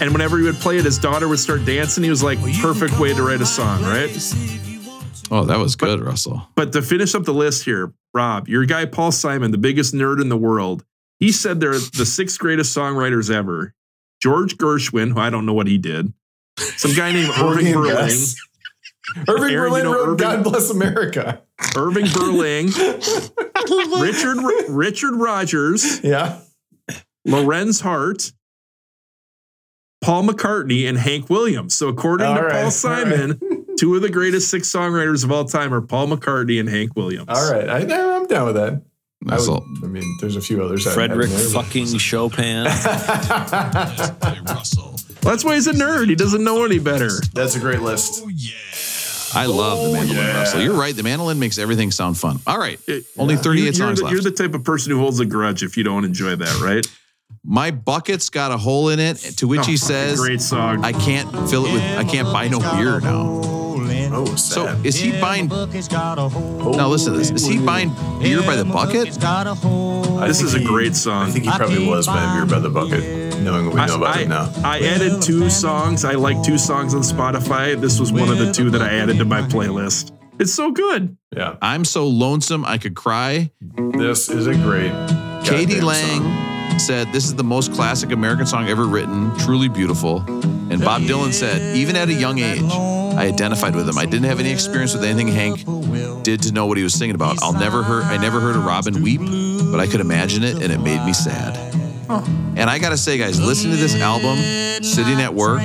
and whenever he would play it, his daughter would start dancing. He was like, perfect way to write a song, right? Oh, that was good, Russell. But to finish up the list here, Rob, your guy Paul Simon, the biggest nerd in the world, he said they're the sixth greatest songwriters ever. George Gershwin, who I don't know what he did, some guy named Irving Organ Berlin, Guess. Irving Aaron, you Berlin know wrote Irving- God Bless America. Irving Berlin, [laughs] Richard Richard Rodgers, Yeah. Lorenz Hart, Paul McCartney, and Hank Williams. So according All to right, Paul all Simon, two of the greatest six songwriters of all time are Paul McCartney and Hank Williams. All right. I, I'm down with that. I, would. I mean, there's a few others. I- I Frederick know, but- fucking Chopin. [laughs] Hey, Russell. That's why he's a nerd. He doesn't know any better. That's a great list. Oh, yeah. I love the oh, mandolin, yeah. Russell. You're right. The mandolin makes everything sound fun. All right. It- Only 38 You- songs the, left. You're the type of person who holds a grudge if you don't enjoy that, right? My bucket's got a hole in it, to which oh, he Oh, says, great song. I can't fill it with, I can't buy no beer now. Oh, So is he buying, oh. now listen to this, is he buying beer by the bucket? I this think is a he- great song. I think he probably was buying beer by the bucket, knowing what we know about I, it now. I added two songs. I like two songs on Spotify. This was one of the two that I added to my playlist. It's so good. Yeah. I'm so lonesome I could cry. This is a great. Katie goddamn Lang song. Said, This is the most classic American song ever written, truly beautiful. And Bob Dylan said, Even at a young age, I identified with him. I didn't have any experience with anything Hank did to know what he was singing about. I'll never heard, I never heard a robin weep, but I could imagine it and it made me sad. And I gotta say, guys, listening to this album, sitting at work,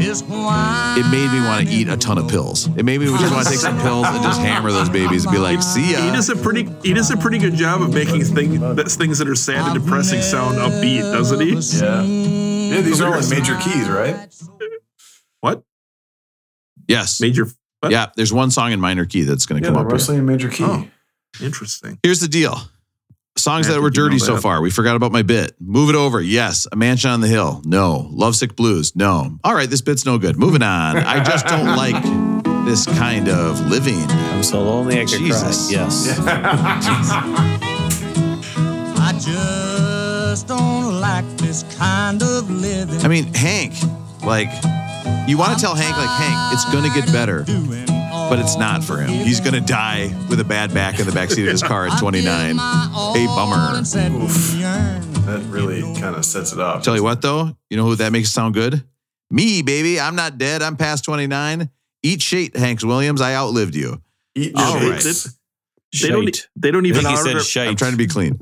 it made me want to eat a ton of pills. It made me just want to take some pills and just hammer those babies and be like, see ya. He does a pretty he does a pretty good job of making thing, that, things that are sad and depressing sound upbeat, doesn't he? Yeah. Yeah, these are all in major keys, right? What Yes. major? What? Yeah, there's one song in minor key that's going to Yeah, come up. here. wrestling in major key. Oh. Interesting. Here's the deal. Songs that were think you know dirty so that. far. We forgot about my bit. Move it over. Yes. A mansion on the hill. No. Lovesick blues. No. All right, this bit's no good. Moving on. I just don't [laughs] like this kind of living. I'm so lonely I could Jesus. cry. Yes. [laughs] I just don't like this kind of living. I mean, Hank, like, you want to tell Hank, like, Hank, it's going to get better, but it's not for him. He's going to die with a bad back in the backseat of his car at [laughs] 29. A bummer. That really kind of sets it up. Tell you what, though, you know who that makes sound good? Me, baby. I'm not dead. I'm past 29. Eat shit, Hanks Williams. I outlived you. Eat All shit. right. They don't. They don't I even think he said shite. I'm trying to be clean.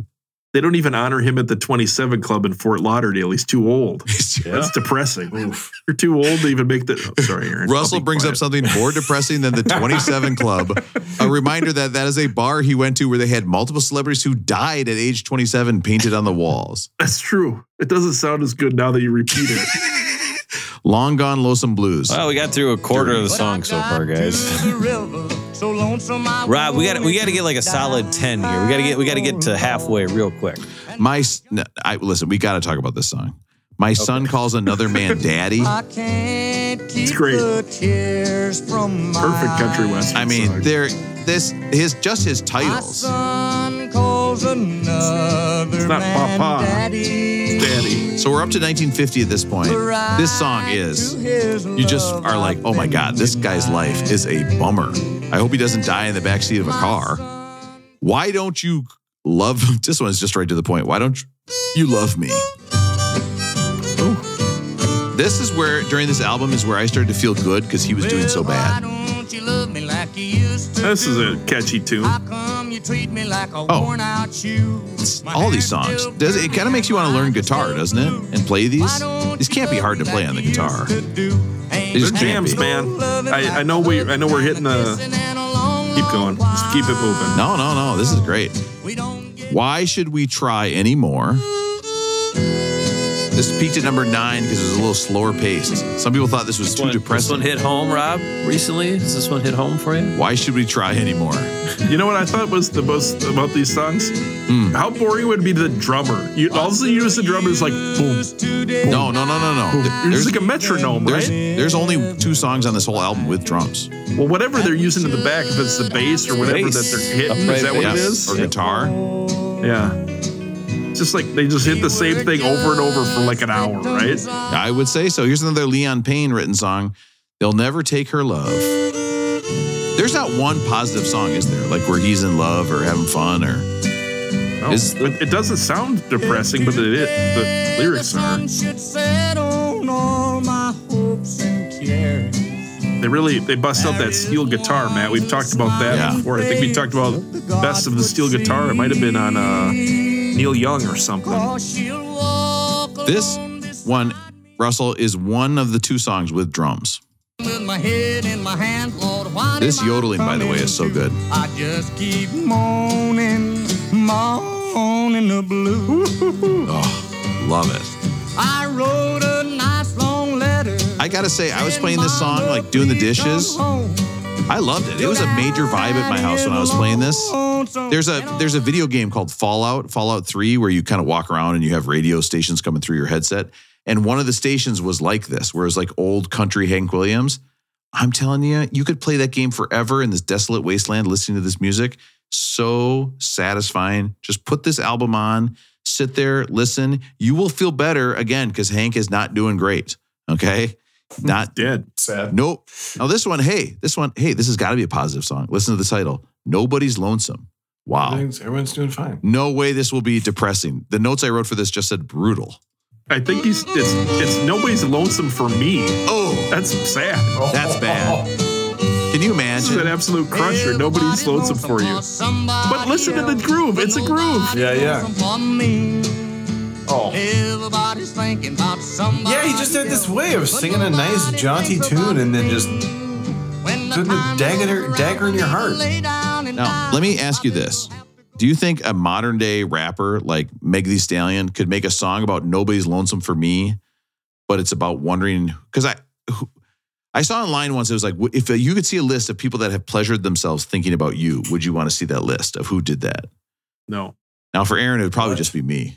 They don't even honor him at the 27 Club in Fort Lauderdale. He's too old. [laughs] That's depressing. You're too old to even make the. Oh, sorry, Aaron. Russell I'll be brings up something more depressing than the [laughs] 27 Club. A reminder that that is a bar he went to where they had multiple celebrities who died at age 27 painted on the walls. That's true. It doesn't sound as good now that you repeat it. Long Gone Lonesome Blues. Well, we got through a quarter of the song so far, guys. Rob, we got we got to get like a solid ten here. We got to get we got to get to halfway real quick. My, s- no, I listen. We got to talk about this song. My son calls another man [laughs] daddy. It's great. Perfect Perfect country western. I mean, song. there. This his just his titles. It's not Papa. Daddy. Daddy. So we're up to 1950 at this point. This song is. You just are like, oh my god, this guy's life is a bummer. I hope he doesn't die in the backseat of a car. Why don't you love? [laughs] This one is just right to the point. Why don't you love me? This is where during this album is where I started to feel good because he was doing so bad. Don't you love me like you used to This is a catchy tune. How come you treat me like a Oh. worn out shoe? All these songs. Does it kind of makes you want to learn guitar, doesn't it? And play these. Why These can't be hard to play me on the like you guitar. Used to do? Ain't These are They're jams, be. man. I, I know we I know we're hitting the keep going. Just keep it moving. No, no, no. This is great. We don't get Why should we try anymore? This peaked at number nine because it was a little slower paced. Some people thought this was This too one, this depressing. one hit home, Rob, recently? Does this one hit home for you? Why should we try anymore? [laughs] You know what I thought was the most about these songs? Hmm. How boring would it be the drummer? You also use the drummer is like boom. No, no, no, no, no. It's There's, like a metronome, there's, right? there's only two songs on this whole album with drums. Well, whatever they're using in the back, if it's the bass or whatever Bass. that they're hitting, Upright is that what it bass. is? Or guitar. Yeah. Just like they just hit the same thing over and over for like an hour, right? I would say so. Here's another Leon Payne written song. They'll never take her love. There's not one positive song, is there? Like where he's in love or having fun or No, Is- it doesn't sound depressing, but it, it the lyrics are. should set on all my hopes and cares. They really they bust out that steel guitar, Matt. We've talked about that Yeah. before. I think we talked about the best of the steel guitar. It might have been on uh, Neil Young or something. Cause she'll walk this one, Russell, is one of the two songs with drums. With my head in my hand, Lord, why This yodeling, by the way, is so good. I just keep moaning, moaning the blues. Oh, love it. I wrote a nice long letter. I gotta say, I was playing this song like doing the dishes. I loved it. It was a major vibe at my house when I was playing this. There's a there's a video game called Fallout, Fallout 3, where you kind of walk around and you have radio stations coming through your headset. And one of the stations was like this, where it was like old country Hank Williams. I'm telling you, you could play that game forever in this desolate wasteland listening to this music. So satisfying. Just put this album on, sit there, listen. You will feel better again because Hank is not doing great. Okay. Hmm. Not Dead. Sad. Nope. Now this one, hey, this one, hey, this has got to be a positive song. Listen to the title. Nobody's lonesome. Wow. Everything's, everyone's doing fine. No way this will be depressing. The notes I wrote for this just said brutal. I think he's it's it's nobody's lonesome for me. Oh, That's sad. that's bad. Can you This is an absolute crusher. Nobody's lonesome for you. But listen to the groove. It's a groove. Yeah, yeah. Oh. Everybody's thinking about somebody. Yeah, he just had this way of singing a nice, jaunty tune and then just When putting a dagger, dagger in your heart. Now, let me ask you this. Do you think a modern day rapper like Meg Thee Stallion could make a song about nobody's lonesome for me, but it's about wondering? Because I, I saw online once it was like if you could see a list of people that have pleasured themselves thinking about you, would you want to see that list of who did that? No. Now for Aaron, it would probably just be me,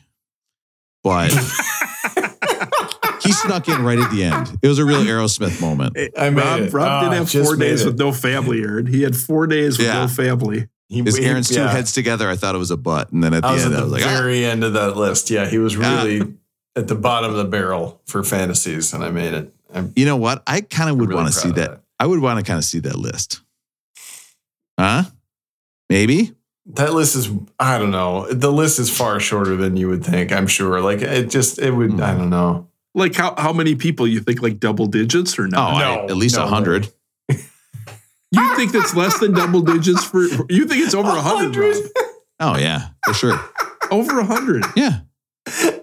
but [laughs] he snuck in right at the end. It was a real Aerosmith moment. I made Rob, it. Rob Ah, did have four days it. with no family, Aaron. He had four days with Yeah. no family. He, Is he- Aaron's two yeah. heads together? I thought it was a butt, and then at the I was end, at I the was like, ah. very end of that list. Yeah, he was Yeah. really at the bottom of the barrel for fantasies, and I made it. I'm you know what? I kind of would really want to see that. that. I would want to kind of see that list. Huh? Maybe. That list is, I don't know. The list is far shorter than you would think, I'm sure. Like, it just, it would, I don't know. Like how how many people you think like double digits or Oh, not? I- No, at least a no hundred. [laughs] You think that's less than double digits for you think it's over a hundred? Rob? Oh yeah, for sure. Over a hundred. Yeah.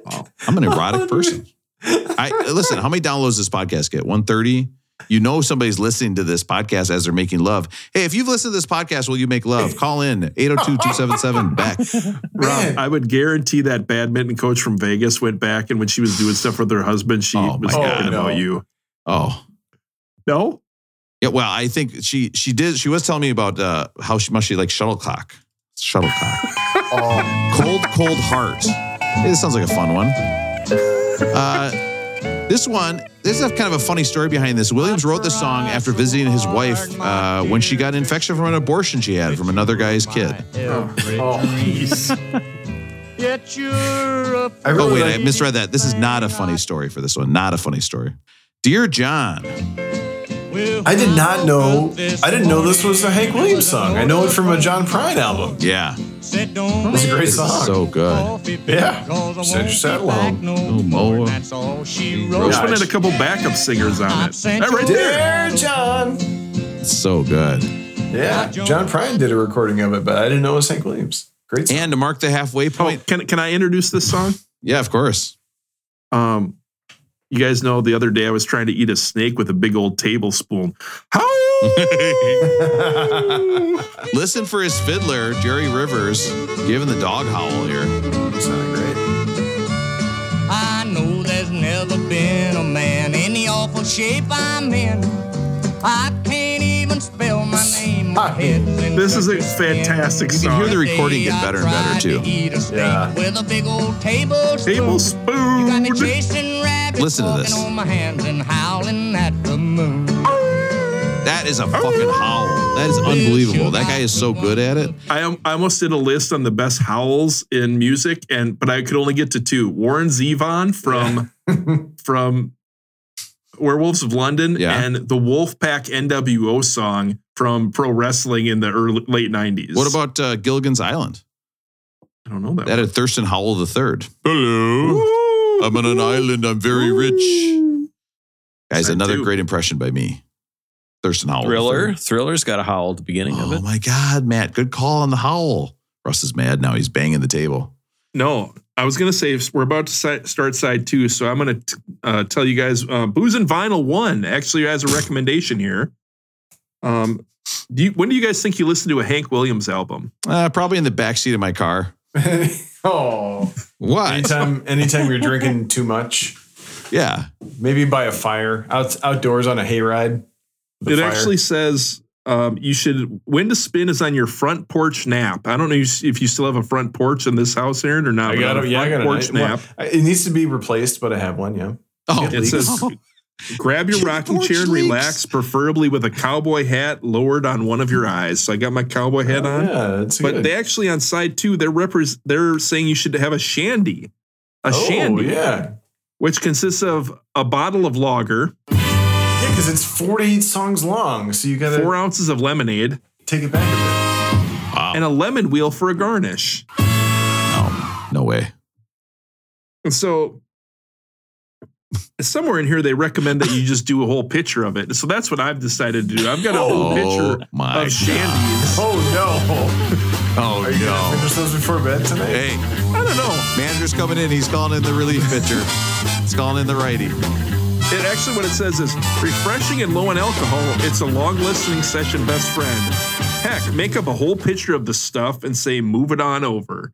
Wow. I'm an erotic person. I listen. How many downloads does this podcast get? One thirty. You know somebody's listening to this podcast as they're making love. Hey, if you've listened to this podcast, will you make love? Call in 802-277 back. [laughs] Rob, I would guarantee that badminton coach from Vegas went back and when she was doing stuff with her husband, she Oh, was my talking God. about you. Oh. No? Yeah, well, I think she she did. She was telling me about uh, how she must she like shuttlecock, shuttlecock, Oh, cold cold heart. Hey, this sounds like a fun one. Uh, this one, this is a kind of a funny story behind this. Williams wrote this song after visiting his wife uh, when she got an infection from an abortion she had from another guy's kid. Yet you're a I Oh really wait, I misread that. This is not a funny story for this one. Not a funny story. Dear John, I did not know. I didn't know this was a Hank Williams song. I know it from a John Prine album. Yeah. It's a great song. so good. yeah. Set your saddle home. Oh, Moa. That's she This wrote. one had a couple backup singers on it. That right there. Dear John. It's so good. Yeah, John Prine did a recording of it, but I didn't know it was Hank Williams. Great song. And to mark the halfway Oh, point. can can I introduce this song? Yeah, of course. Um, you guys know the other day I was trying to eat a snake with a big old tablespoon. How? [laughs] Listen for his fiddler, Jerry Rivers, giving the dog howl here. Sounded great. I know there's never been a man in the awful shape I'm in. I can't even spell my name. My [laughs] head's in This is a such spin. fantastic You can hear the recording get better and better tried to too. eat a steak Yeah. With a big old tablespoon. Tablespoon. You got me chasing rabbits, Listen to this. on my hands and howling at the moon. That is a fucking howl. That is unbelievable. That guy is so good at it. I, am- I almost did a list on the best howls in music, and but I could only get to two: Warren Zevon from [laughs] from Werewolves of London, Yeah. and the Wolfpack NWO song from pro wrestling in the early late '90s. What about uh, Gilligan's Island? I don't know that. That one. had Thurston Howell the third. Hello. I'm on an island. I'm very rich. Guys, Side another two. great impression by me. Thurston Howell. the Thriller. Thriller's got a howl at the beginning of it. Oh my God, Matt. Good call on the howl. Russ is mad now. He's banging the table. No, I was gonna say we're about to start side two, so I'm gonna uh, tell you guys. Uh, Booze and Vinyl one actually has a recommendation here. Um, do you, when do you guys think you listen to a Hank Williams album? Uh, probably in the backseat of my car. [laughs] oh, What? anytime, anytime you're drinking too much, Yeah. maybe by a fire, out, outdoors on a hayride. it fire. actually says um, you should when to spin is on your front porch nap. I don't know if you still have a front porch in this house, Aaron, or not. I got on it. a Yeah, I front got porch it. nap. It needs to be replaced, but I have one. Yeah. Oh, It says grab your Your rocking chair and leaks. relax, preferably with a cowboy hat lowered on one of your mm. eyes. So I got my cowboy hat Oh, on. yeah, that's But good. they actually on side two, they're repres they're saying you should have a shandy. A oh, shandy, yeah. which consists of a bottle of lager, Yeah, because it's 48 songs long. So you got four ounces of lemonade, take it back a Wow. and a lemon wheel for a garnish. no, no way. And so somewhere in here they recommend that you just do a whole picture of it. So that's what I've decided to do. I've got a whole Oh, picture my of shandies. bit. Oh, no. Oh, Are you going to finish those before bed tonight? Hey, I don't know. manager's coming in. He's calling in the relief pitcher. He's calling in the righty. It actually what it says is refreshing and low in alcohol. It's a long listening session best friend. Heck, make up a whole picture of the stuff and say move it on over.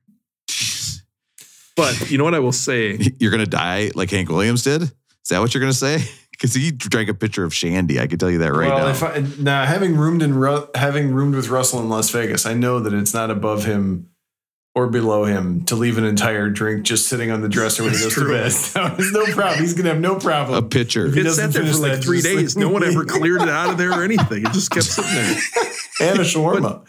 But you know what I will say? [laughs] You're going to die like Hank Williams did? Is that what you're going to say? [laughs] Because he drank a pitcher of Shandy. I can tell you that right well, now. if I, now having roomed in Ru- having roomed with Russell in Las Vegas, I know that it's not above him or below him to leave an entire drink just sitting on the dresser when he goes That's true. to bed. [laughs] So there's no problem. He's gonna have no problem. a pitcher. He It doesn't sat there finish for like that, three just days. No one ever cleared it out of there or anything. It just kept sitting there. and a shawarma.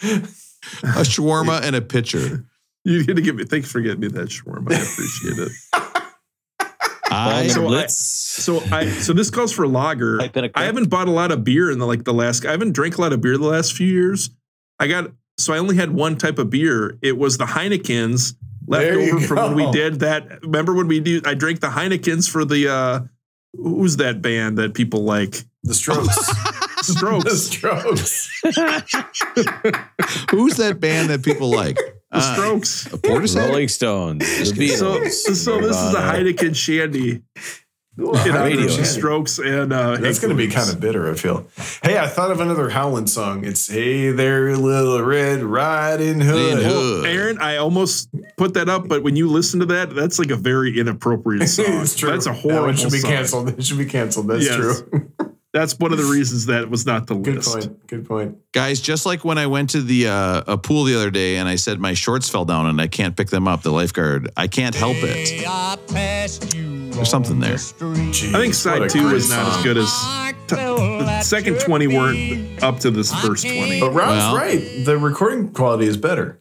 A shawarma and a pitcher. You had to give me thanks for getting me that shawarma. I appreciate it. [laughs] I, So I- Blitz. So I so this calls for lager. Type in haven't bought a lot of beer in the like the last. I haven't drank a lot of beer the last few years. I got so I only had one type of beer. It was the Heinekens left There you over from when we did that. Remember when we do? I drank the Heinekens for the uh who's that band that people like? The Strokes. [laughs] the Strokes. [laughs] Strokes. [laughs] who's that band that people like? The Strokes. A Portishead? Rolling Stones. The So, Beatles. so this is a Nirvana. Heineken Shandy. You Radio. there's Strokes and uh, That's going to be kind of bitter, I feel. Hey, I thought of another Howland song. It's Hey There, Little Red Riding Hood. Riding Hood. Aaron, I almost put that up, but when you listen to that, that's like a very inappropriate [laughs] song. it's true. That's a That horrible one should be song. canceled. It should be canceled. That's Yes. true. That's one of the reasons that it was not the Good list. point. Good point. Guys, just like when I went to the uh, a pool the other day and I said my shorts fell down and I can't pick them up, the lifeguard, I can't help it. There's something there. Jeez, I think side two great is not as good as t- the second 20 weren't up to this first 20. But Rob's Well- right. The recording quality is better.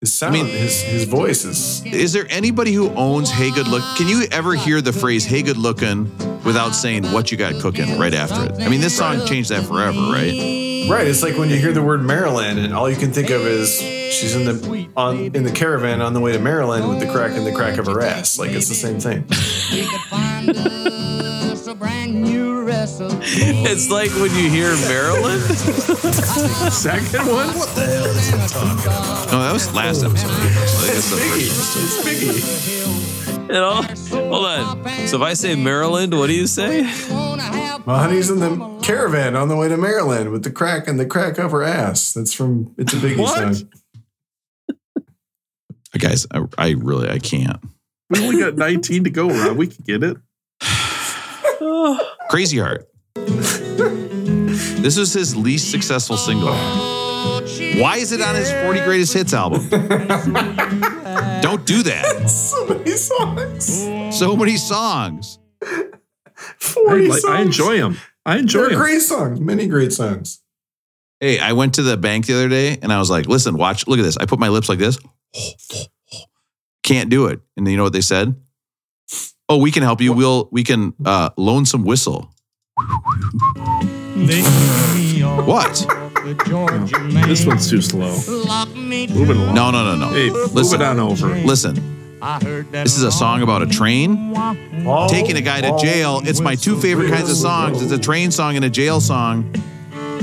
His sound, mean- his his voice is. Is there anybody who owns Hey Good Look? Can you ever hear the phrase Hey Good Looking without saying what you got cooking right after it. I mean, this song changed that forever, right? Right. It's like when you hear the word Maryland and all you can think of is she's in the on in the caravan on the way to Maryland with the crack in the crack of her ass. Like it's the same thing. [laughs] We could find us a brand new wrestle. It's like when you hear Maryland. [laughs] Second one? What the hell? No, that was last episode. I think that's the first episode. It's Biggie. You know? Hold on. So if I say Maryland, what do you say? My honey's in the caravan on the way to Maryland with the crack and the crack of her ass. That's from It's a Biggie What? song. Guys, I, I really I can't. We only got 19 to go, Rob. We can get it. Crazy Heart. This was his least successful single. Why is it on his 40 greatest hits album? Don't do that. So many songs. So many songs. I, 40 like, songs. I enjoy them. I enjoy They're them. great songs. Many great songs. Hey, I went to the bank the other day and I was like, listen, watch, look at this. I put my lips like this. [gasps] Can't do it. And you know what they said? Oh, we can help you. We'll we can uh loan some whistle. What? This one's too slow. Moving along. No, no, no, no. Hey, move it on over. Listen, this is a song about a train taking a guy to jail. It's my two favorite kinds of songs. It's a train song and a jail song.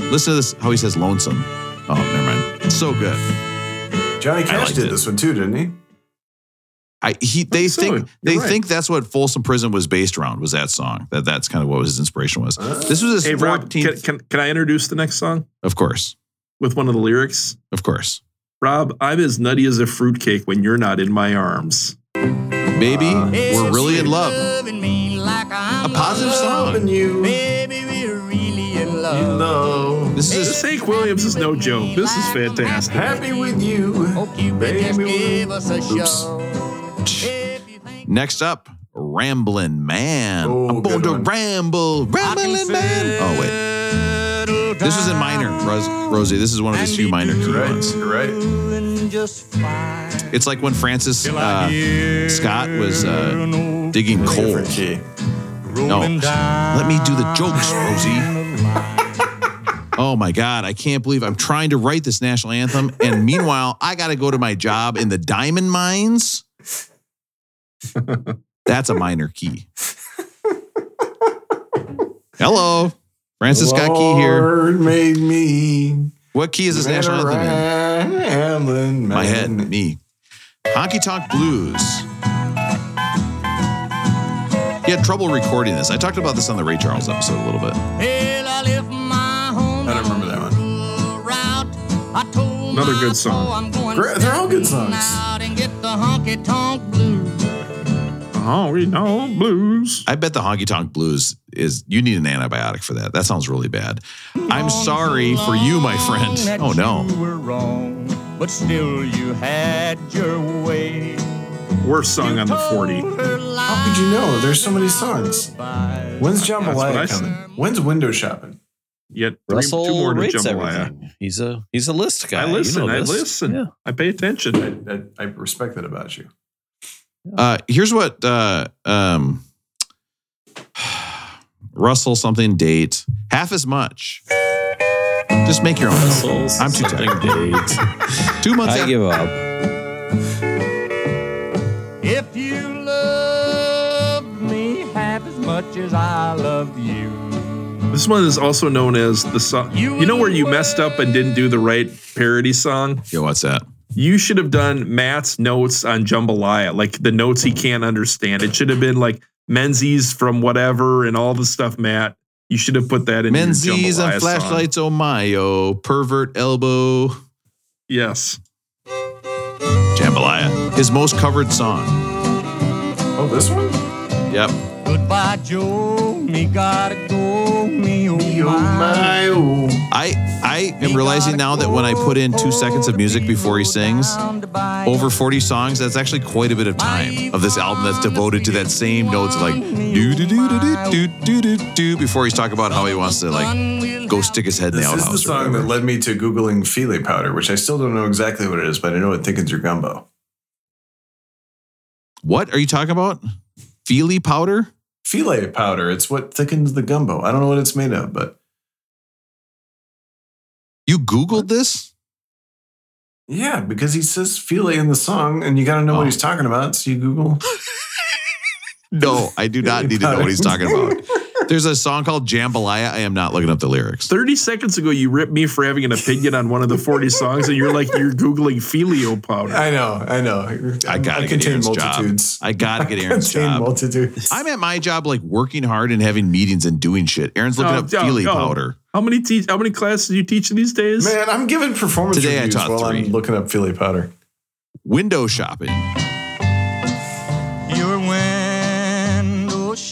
Listen to this, how he says lonesome. Oh, never mind. It's so good. Johnny Cash did it. this one too, didn't he? I he they so. think You're they right. think that's what Folsom Prison was based around was that song. That that's kind of what his inspiration was. this was his Hey, Rob, 14th, can, can, can I introduce the next song of course, with one of the lyrics? of course, Rob, I'm as nutty as a fruitcake when you're not in my arms. baby, uh, we're really in love. A positive song. you. Baby, we're really in love. You know. This is This Hank Williams is no joke. This is fantastic. Happy with you. Hope you just Baby, give us a Oops. show. Think next up. Ramblin' Man. Oh, I'm going to one. ramble. Ramblin' Man. Oh, wait. This was in minor, Ros- Rosie. This is one of his few minor key right. ones. You're right. doing just fine. It's like when Francis uh, Scott was uh, digging coal. No, let me do the jokes, Rosie. Oh my God, I can't believe I'm trying to write this national anthem. And meanwhile, I got to go to my job in the diamond mines. That's a minor key. Hello, Francis Scott Key here. Lord made me. What key is this national anthem in? Rambling My man. head, me. Honky Tonk Blues. He had trouble recording this. I talked about this on the Ray Charles episode a little bit. Well, I left my home I don't remember that one. one. Route. I told Another good song. soul I'm going Great- they're all good songs. Honky tonk blues. Oh, we know blues. I bet the honky tonk blues is you need an antibiotic for that. That sounds really bad. I'm sorry for you, my friend. Oh no. You were wrong, but still you had your way. Worst song on the 40. How could you know? There's so many songs. When's That's what Jambalaya said. coming? When's window shopping? Yet three, Russell two more to rates jambalaya. everything. He's a he's a list guy. I You listen. know I this. listen. Yeah. I pay attention. I, I, I respect that about you. Uh, here's what uh, um, [sighs] Russell something date half as much. Just make your own. Russell's I'm too tired. date. [laughs] Two months I after. give up. If you love me half as much as I love you. This one is also known as the song. You know where you messed up and didn't do the right parody song? Yo, what's that? You should have done Matt's notes on Jambalaya, like the notes he can't understand. It should have been like Menzies from whatever and all the stuff, Matt. You should have put that in Menzies your and Jambalaya song. flashlights, oh my, oh, pervert elbow. Yes. Jambalaya. His most covered song. Oh, this one? Yep. Goodbye, Joe. Me gotta go. Me oh my. my, oh. I I am realizing now that when I put in two seconds of music before he sings, over 40 songs, that's actually quite a bit of time of this album that's devoted to that same notes like do do do do do do do do before he's talking about how he wants to like go stick his head in the This is the outhouse. song that led me to Googling Fili powder, which I still don't know exactly what it is, but I know it thickens your gumbo. What are you talking about? Feely powder? Filet powder. It's what thickens the gumbo. I don't know what it's made of, but You Googled this? yeah, because he says filet in the song, and you got to know Oh. what he's talking about. So you Google. [laughs] No, I do not need to know what he's talking about. [laughs] [laughs] There's a song called Jambalaya. I am not looking up the lyrics. 30 seconds ago, you ripped me for having an opinion on one of the 40 songs, and you're like, you're Googling filio powder. I know, I know. I gotta get contain Aaron's multitudes. job. I gotta get [laughs] Aaron's Contain job. multitudes. I'm at my job like working hard and having meetings and doing shit. Aaron's looking Oh, up oh, Feely oh. powder. How many teach? How many classes do you teach these days? Man, I'm giving performance Today I reviews taught while three. I'm looking up filet powder. Window shopping.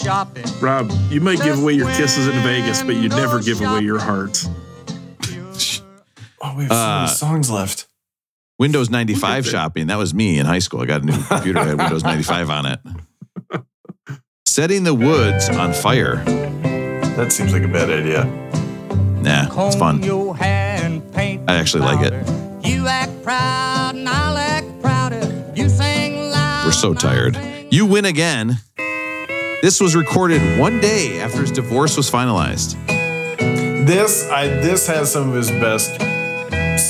Shopping. Rob, you might give away your kisses in Vegas, but you never give away your heart. Oh, we have so Uh, many songs left. Windows 95 Look at that. shopping. That was me in high school. I got a new computer that had Windows 95 on it. [laughs] Setting the woods on fire. That seems like a bad idea. Nah, it's fun. your hair and paint I actually like it. You act proud and I'll act prouder. You sing loud. We're so tired. You win again. This was recorded one day after his divorce was finalized. This I this has some of his best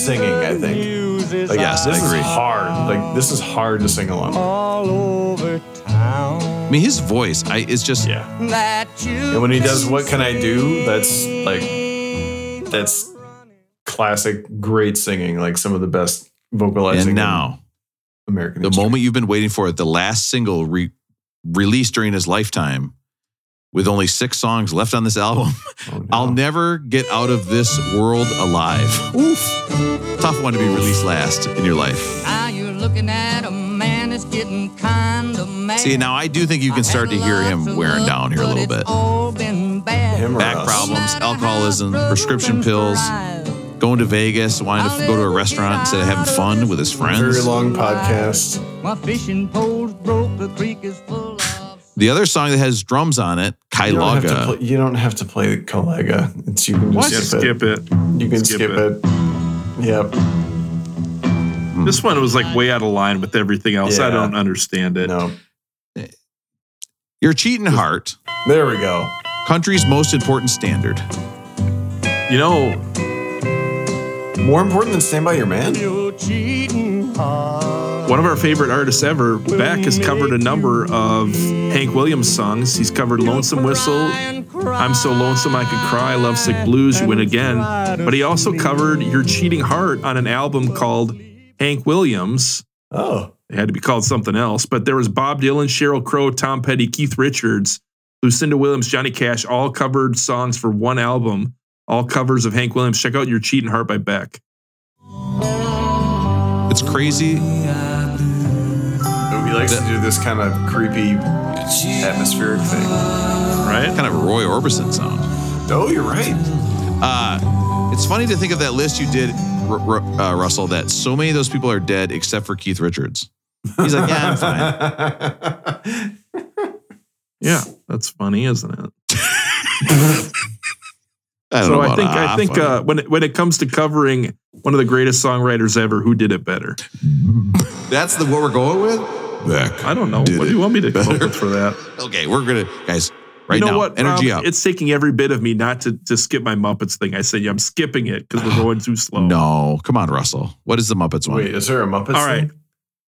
singing, I think. Muses Like, Yes, I this agree. is hard. Like this is hard to sing along. all over town. I mean, his voice I, is just Yeah. That you And when he does "What Can I Do," that's like that's classic, great singing. Like some of the best vocalizing. And in now, American. the history. moment you've been waiting for, it, the last single re- released during his lifetime, with only six songs left on this album. [laughs] Oh, no. I'll never get out of this world alive. Oof. Tough one to be released last in your life. Now you're looking at a man that's getting kind of mad. See, now I do think you can start to hear him wearing down here a little bit. All been bad. Him or Back us? problems, alcoholism, prescription pills, going to Vegas, wanting to go to a restaurant instead of having fun with his friends. Very long podcast. My fishing pole's broke, the creek is full of. The other song that has drums on it, You don't, have to Kaw-Liga. play, you don't have to play Kaw-Liga. It's you can just Yeah, skip, skip it. it. You can Skip skip, it. it. Yep. This one was like way out of line with everything else. I don't understand it. No. Your cheating heart, There we go. country's most important standard. You know, More important than Stand By Your Man? You're cheating hard. one of our favorite artists ever, Beck, has covered a number of Hank Williams songs. He's covered Lonesome Whistle, I'm So Lonesome I Could Cry, Lovesick Blues, You Win Again. But he also covered Your Cheating Heart on an album called Hank Williams. Oh. It had to be called something else. But there was Bob Dylan, Sheryl Crow, Tom Petty, Keith Richards, Lucinda Williams, Johnny Cash, all covered songs for one album, all covers of Hank Williams. Check out Your Cheating Heart by Beck. It's crazy. He likes to do this kind of creepy atmospheric thing. Right? Kind of a Roy Orbison sound. Oh, you're right. Uh, it's funny to think of that list you did, R- R- uh, Russell, that so many of those people are dead except for Keith Richards. He's like, yeah, I'm fine. [laughs] Yeah, that's funny, isn't it? [laughs] I don't so know I about think I ah, think uh, when it, when it comes to covering one of the greatest songwriters ever, who did it better? that's the what we're going with. Beck. I don't know. What do you want me to come up better. with for that? [laughs] Okay, we're gonna guys right you know now. what? energy Rob? up. It's taking every bit of me not to to skip my Muppets thing. I said, yeah, I'm skipping it because we're going too slow. no, come on, Russell. What is the Muppets one? Wait, is there a Muppets? All right. thing?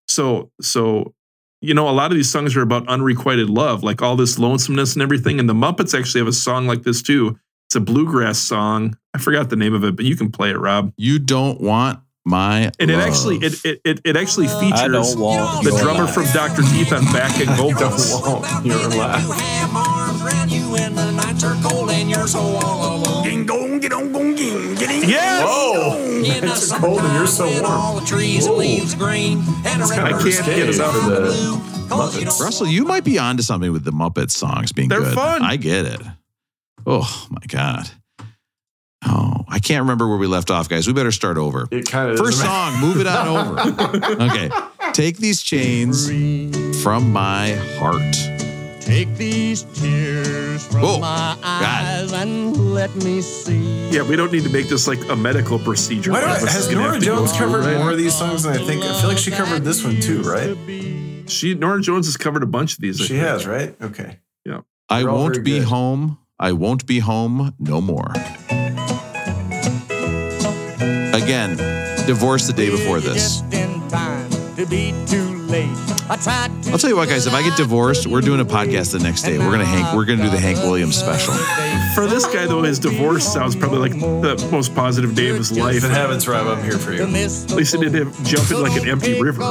So so you know, a lot of these songs are about unrequited love, like all this lonesomeness and everything. And the Muppets actually have a song like this too. It's a bluegrass song. I forgot the name of it, but you can play it, Rob. You don't want my And it actually it it it, it actually features the drummer life. from Dr. Teeth on back and [laughs] Don't vocals. want your laugh. have arms around you and the nights are cold and you're so all alone. Ging dong, get on, gong, ging, get in. Yes! Oh, In it's cold and you're so summertime All warm. the trees and leaves green. And It's a kind I can't get risque enough for the Muppets. Russell, you might be onto something with the Muppets songs being They're good. fun. I get it. Oh my god. Oh, I can't remember where we left off, guys. We better start over. It kind of First song, move it on over. [laughs] Okay. Take these chains from my heart. Take these tears from Oh, my God. eyes and let me see. Yeah, we don't need to make this like a medical procedure. Why do I, This is has gonna Norah have to go Jones covered right? more of these songs than I think? I feel like she covered this one too, right? She Norah Jones has covered a bunch of these. I She think. has, right? Okay. Yeah. I They're all won't be good. home. I won't be home no more. Again, divorced the day before this. Just in time to be too late. I tried to I'll tell you what, guys. If I get divorced, we're doing a podcast the next day. We're gonna Hank. We're gonna do the Hank Williams special. For this guy, though, his divorce sounds probably like the most positive day of his life. If it happens, Rob, I'm here for you. At least it didn't jump in like an empty river.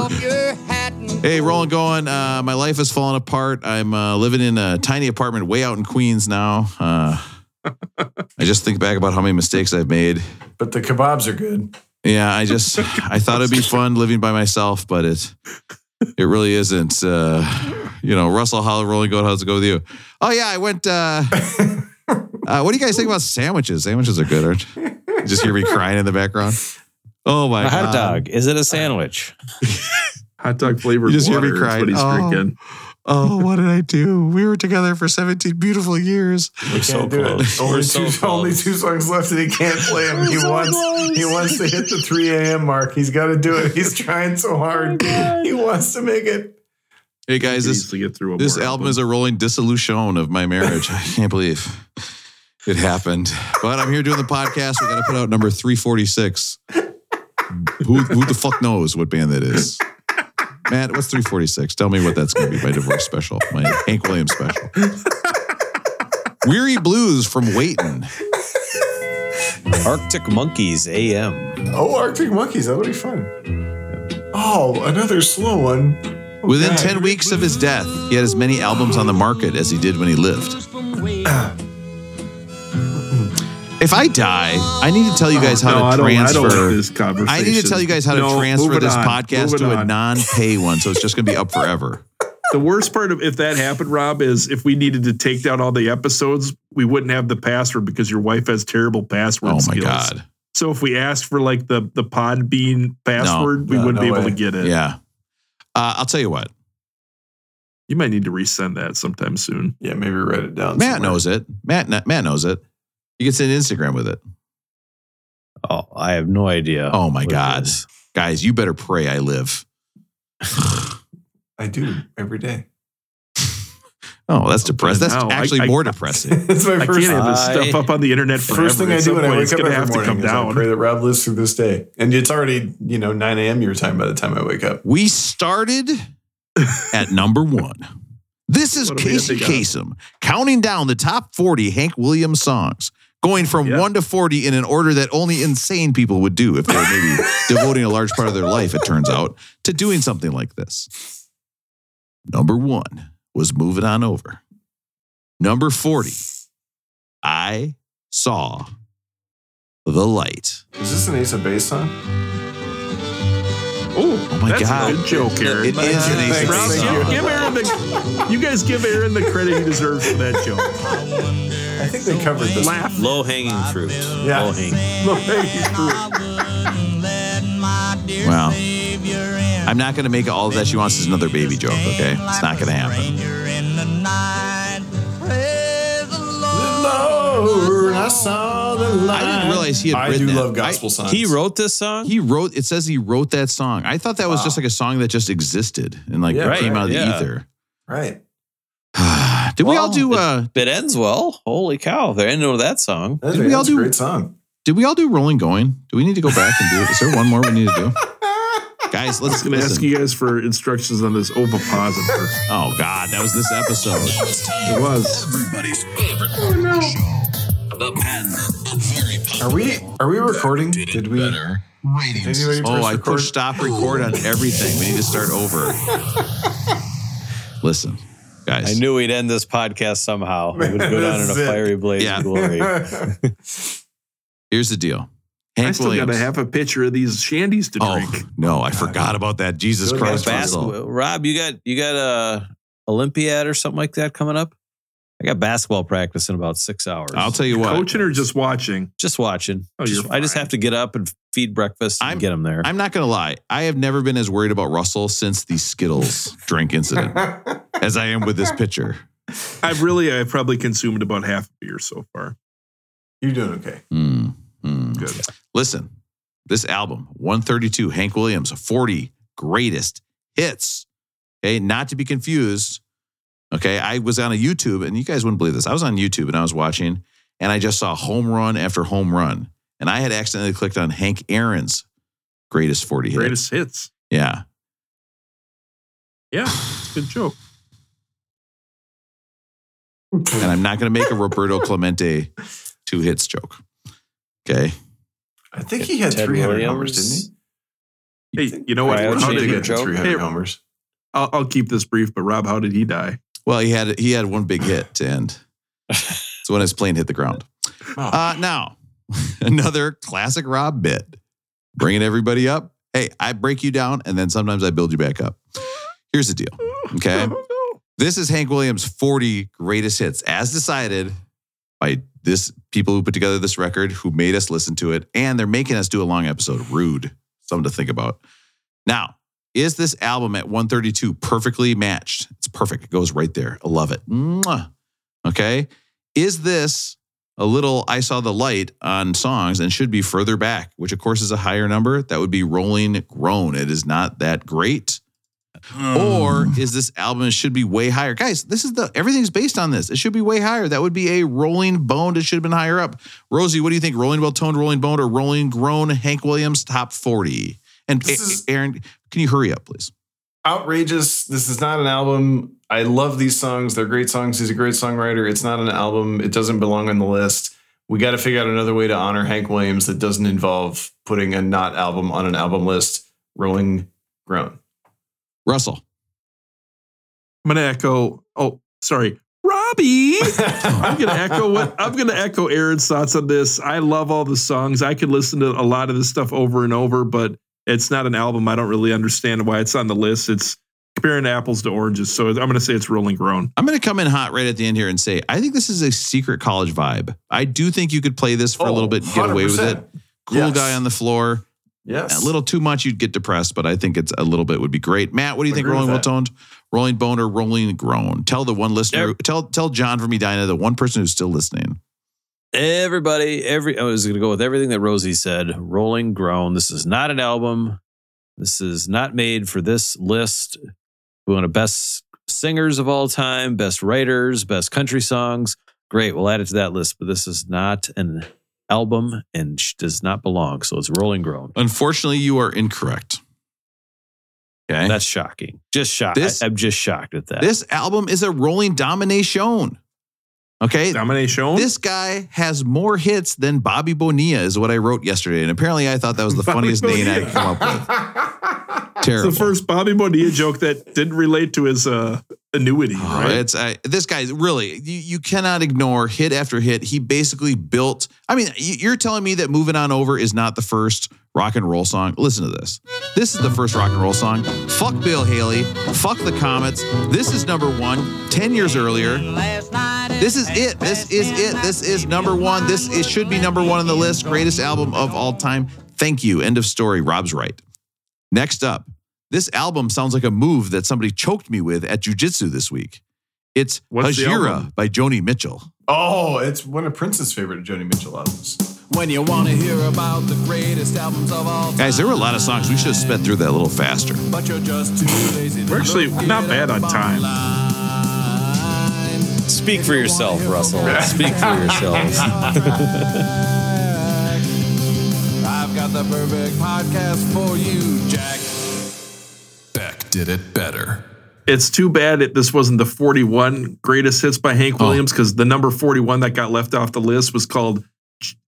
Hey, rolling, going. Uh, my life has fallen apart. I'm uh, living in a tiny apartment way out in Queens now. Uh, [laughs] I just think back about how many mistakes I've made. But the kebabs are good. Yeah, I just [laughs] I thought it'd be fun living by myself, but it it really isn't. Uh, you know, Russell Hollow rolling goat. How's it go with you? Oh yeah, I went. Uh, [laughs] uh, what do you guys think about sandwiches? Sandwiches are good, aren't you? Just hear me crying in the background. Oh my A hot god! dog. Is it a sandwich? Hot dog flavored You just hear me water is what he's Oh. drinking. Oh, what did I do? [laughs] We were together for 17 beautiful years. We can't do it. Only We're so two, close. only two songs left, and he can't play them. He wants, he wants to hit the 3 a.m. mark. He's got to do it. He's [laughs] trying so oh hard. he wants to make it. Hey guys, this get through this more album is a rolling dissolution of my marriage. I can't believe it happened. But I'm here doing the podcast. We got to put out number 346. Who who the fuck knows what band that is? Matt, what's 346? Tell me what that's going to be. My divorce special, my Hank Williams special. Weary Blues from Waiting. Arctic Monkeys AM. Oh, Arctic Monkeys. That'll be fun. Oh, another slow one. Oh, Within God. 10 weeks of his death, he had as many albums on the market as he did when he lived. [clears throat] If I die, I need to tell you guys how no, to I don't, I transfer. don't like this conversation. I need to tell you guys how to transfer this on, podcast moving to a non-pay one, so it's just going to be up forever. The worst part of if that happened, Rob, is if we needed to take down all the episodes, we wouldn't have the password because your wife has terrible password Oh my skills. god! So if we asked for like the the Podbean password, we No, wouldn't no be able way. to get it. Yeah, uh, I'll tell you what. You might need to resend that sometime soon. Yeah, maybe write it down. Matt somewhere. knows it. Matt Matt knows it. You can send Instagram with it. Oh, I have no idea. Oh my God. Guys, you better pray I live. I do every day. [laughs] Oh, that's depressing. That's now. Actually I- more depressing. [laughs] It's my first. I first. can't have this stuff up on the internet forever. First thing At I do when I wake up gonna every have to morning come is I pray that Rob lives through this day, and it's already you know 9 a.m. your time by the time I wake up. We started at number one. This is What Casey band they got. Kasem counting down the top 40 Hank Williams songs, going from Yeah. one to 40 in an order that only insane people would do if they're maybe [laughs] devoting a large part of their life, it turns out, to doing something like this. Number one was Moving On Over. Number 40, I Saw the Light. Is this an Ace of Base song? Oh, Oh my that's God. a good joke, Aaron. It is an Ace of Rob, Base song. give Aaron the. You guys give Aaron the credit he deserves for that joke. [laughs] I think they covered this. one. Laugh. Low hanging fruit. Yeah. Low hanging. Look, thank you Wow. I'm not going to make all of that she wants is another baby joke, okay? It's not going to happen. I saw the light. I didn't realize he had written. I written do that. love gospel songs. He wrote this song? He wrote. It says he wrote that song. I thought that was just like a song that just existed and like Yeah, came right, out of the yeah. ether. [sighs] right. Did we all Well, do? uh It ends well. Holy cow. They're ending with that song. That's, Did we all that's a do- great song. Did we all do Rolling Going? Do we need to go back and do it? Is there one more we need to do? [laughs] Guys, let's was going to ask you guys for instructions on this ovipositor. Oh God, that was this episode. It was. Everybody's favorite show. The pen Are we are we recording? Did we? better ratings. Anybody Oh, press I record? pushed stop record on everything. We need to start over. [laughs] Listen, guys. I knew we'd end this podcast somehow. We would go [laughs] down in a This fiery blaze Yeah. of glory. [laughs] Here's the deal. I Hank still got a half a pitcher of these shandies to drink. oh drink. no, I forgot about that. Jesus Good Christ, guys. Basketball. Rob, you got you got a Olympiad or something like that coming up? I got basketball practice in about six hours. I'll tell you what. Coaching or just watching? just watching. Oh, Just- you're I just have to get up and feed breakfast and I'm- get them there. I'm not gonna lie. I have never been as worried about Russell since the Skittles [laughs] drink incident [laughs] as I am with this pitcher. I've really, I've probably consumed about half a beer so far. You're doing okay. Mm, mm. Good. Listen, this album, 132, Hank Williams, 40 greatest hits. Okay, not to be confused Okay. I was on a YouTube and you guys wouldn't believe this. I was on YouTube and I was watching and I just saw home run after home run. And I had accidentally clicked on Hank Aaron's greatest 40 hits. Greatest hits. Yeah. Yeah, it's a good joke. And I'm not going to make a Roberto [laughs] Clemente two hits joke. Okay. I think he had Ted 300 homers, Williams. didn't Hey, you know what? Right, he? How How did did he he get 300 Hey, homers? I'll, I'll keep this brief, but Rob, how did he die? Well, he had he had one big hit and [laughs] it's when his plane hit the ground. Uh, now, [laughs] another classic Rob bit, bringing everybody up. Hey, I break you down and then sometimes I build you back up. Here's the deal. Okay. [laughs] This is Hank Williams' 40 greatest hits, as decided by this people who put together this record, who made us listen to it, and they're making us do a long episode. Rude. Something to think about. Now, is this album at 132 perfectly matched? It's perfect. It goes right there. I love it. Mwah. Okay. Is this a little I saw the light on songs and should be further back, which of course is a higher number? That would be Rolling Grown. It is not that great. Or hmm. is this album should be way higher? Guys, this is the everything's based on this. It should be way higher. That would be a rolling boned. It should have been higher up. Rosie, what do you think? Rolling well toned, rolling boned, or rolling grown Hank Williams top 40? And is- Aaron, can you hurry up, please? outrageous. This is not an album. I love these songs. They're great songs. He's a great songwriter. It's not an album. It doesn't belong on the list. We got to figure out another way to honor Hank Williams that doesn't involve putting a not album on an album list. Rolling Grown. Russell. I'm gonna echo. Oh, sorry, Robbie. [laughs] I'm gonna echo what I'm gonna echo Aaron's thoughts on this. I love all the songs. I could listen to a lot of this stuff over and over, but it's not an album. I don't really understand why it's on the list. It's comparing apples to oranges. So I'm gonna say it's Rolling Grown. I'm going to come in hot right at the end here and say, I think this is a secret college vibe. I do think you could play this for a Oh, little bit and get away with it. Cool Yes. guy on the floor. Yes. A little too much, you'd get depressed, but I think it's a little bit would be great. Matt, what do you think? Rolling well that. toned, rolling bone, or rolling grown? Tell the one listener, tell tell John from Edina, the one person who's still listening. Everybody, every I was going to go with everything that Rosie said. Rolling Grown. This is not an album. This is not made for this list. We want a best singers of all time, best writers, best country songs. Great, we'll add it to that list. But this is not an album and sh- does not belong. So it's Rolling Grown. Unfortunately, you are incorrect. Okay. That's shocking. Just shocked. This- I'm just shocked at that. this album is a rolling domination. Okay. Domination. This guy has more hits than Bobby Bonilla, is what I wrote yesterday. And apparently I thought that was the [laughs] funniest name I Bonilla. could come up with. [laughs] It's Terrible. the first Bobby Bonilla joke that didn't relate to his uh, annuity. Oh, right? It's uh, this guy's really you, you cannot ignore hit after hit. He basically built. I mean, you- you're telling me that "Moving On Over" is not the first rock and roll song. Listen to this. This is the first rock and roll song. Fuck Bill Haley. Fuck the Comets. This is number one. Ten years earlier. This is it. This is it. This is number one. This it should be number one on the list. Greatest album of all time. Thank you. End of story. Rob's right. Next up, this album sounds like a move that somebody choked me with at jujitsu this week. It's What's the Hejira by Joni Mitchell. oh, it's one of Prince's favorite Joni Mitchell albums. When you want to hear about the greatest albums of all time, Guys, there were a lot of songs. We should have sped through that a little faster. but you're just too lazy. to We're actually not bad on time. online. Speak for yourself, Russell. Speak for yourself. [laughs] I've got the perfect podcast for you, Jack. Beck did it better. It's too bad that this wasn't the 41 greatest hits by Hank Williams because the number 41 that got left off the list was called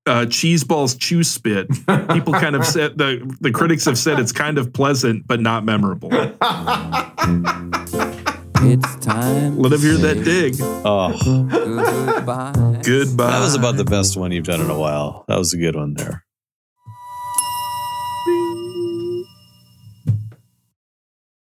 uh, Cheeseballs Chew Spit. [laughs] People kind of said the the critics have said it's kind of pleasant but not memorable. It's time. Let him hear that dig. Oh, Goodbye. Goodbye. that was about the best one you've done in a while. That was a good one there.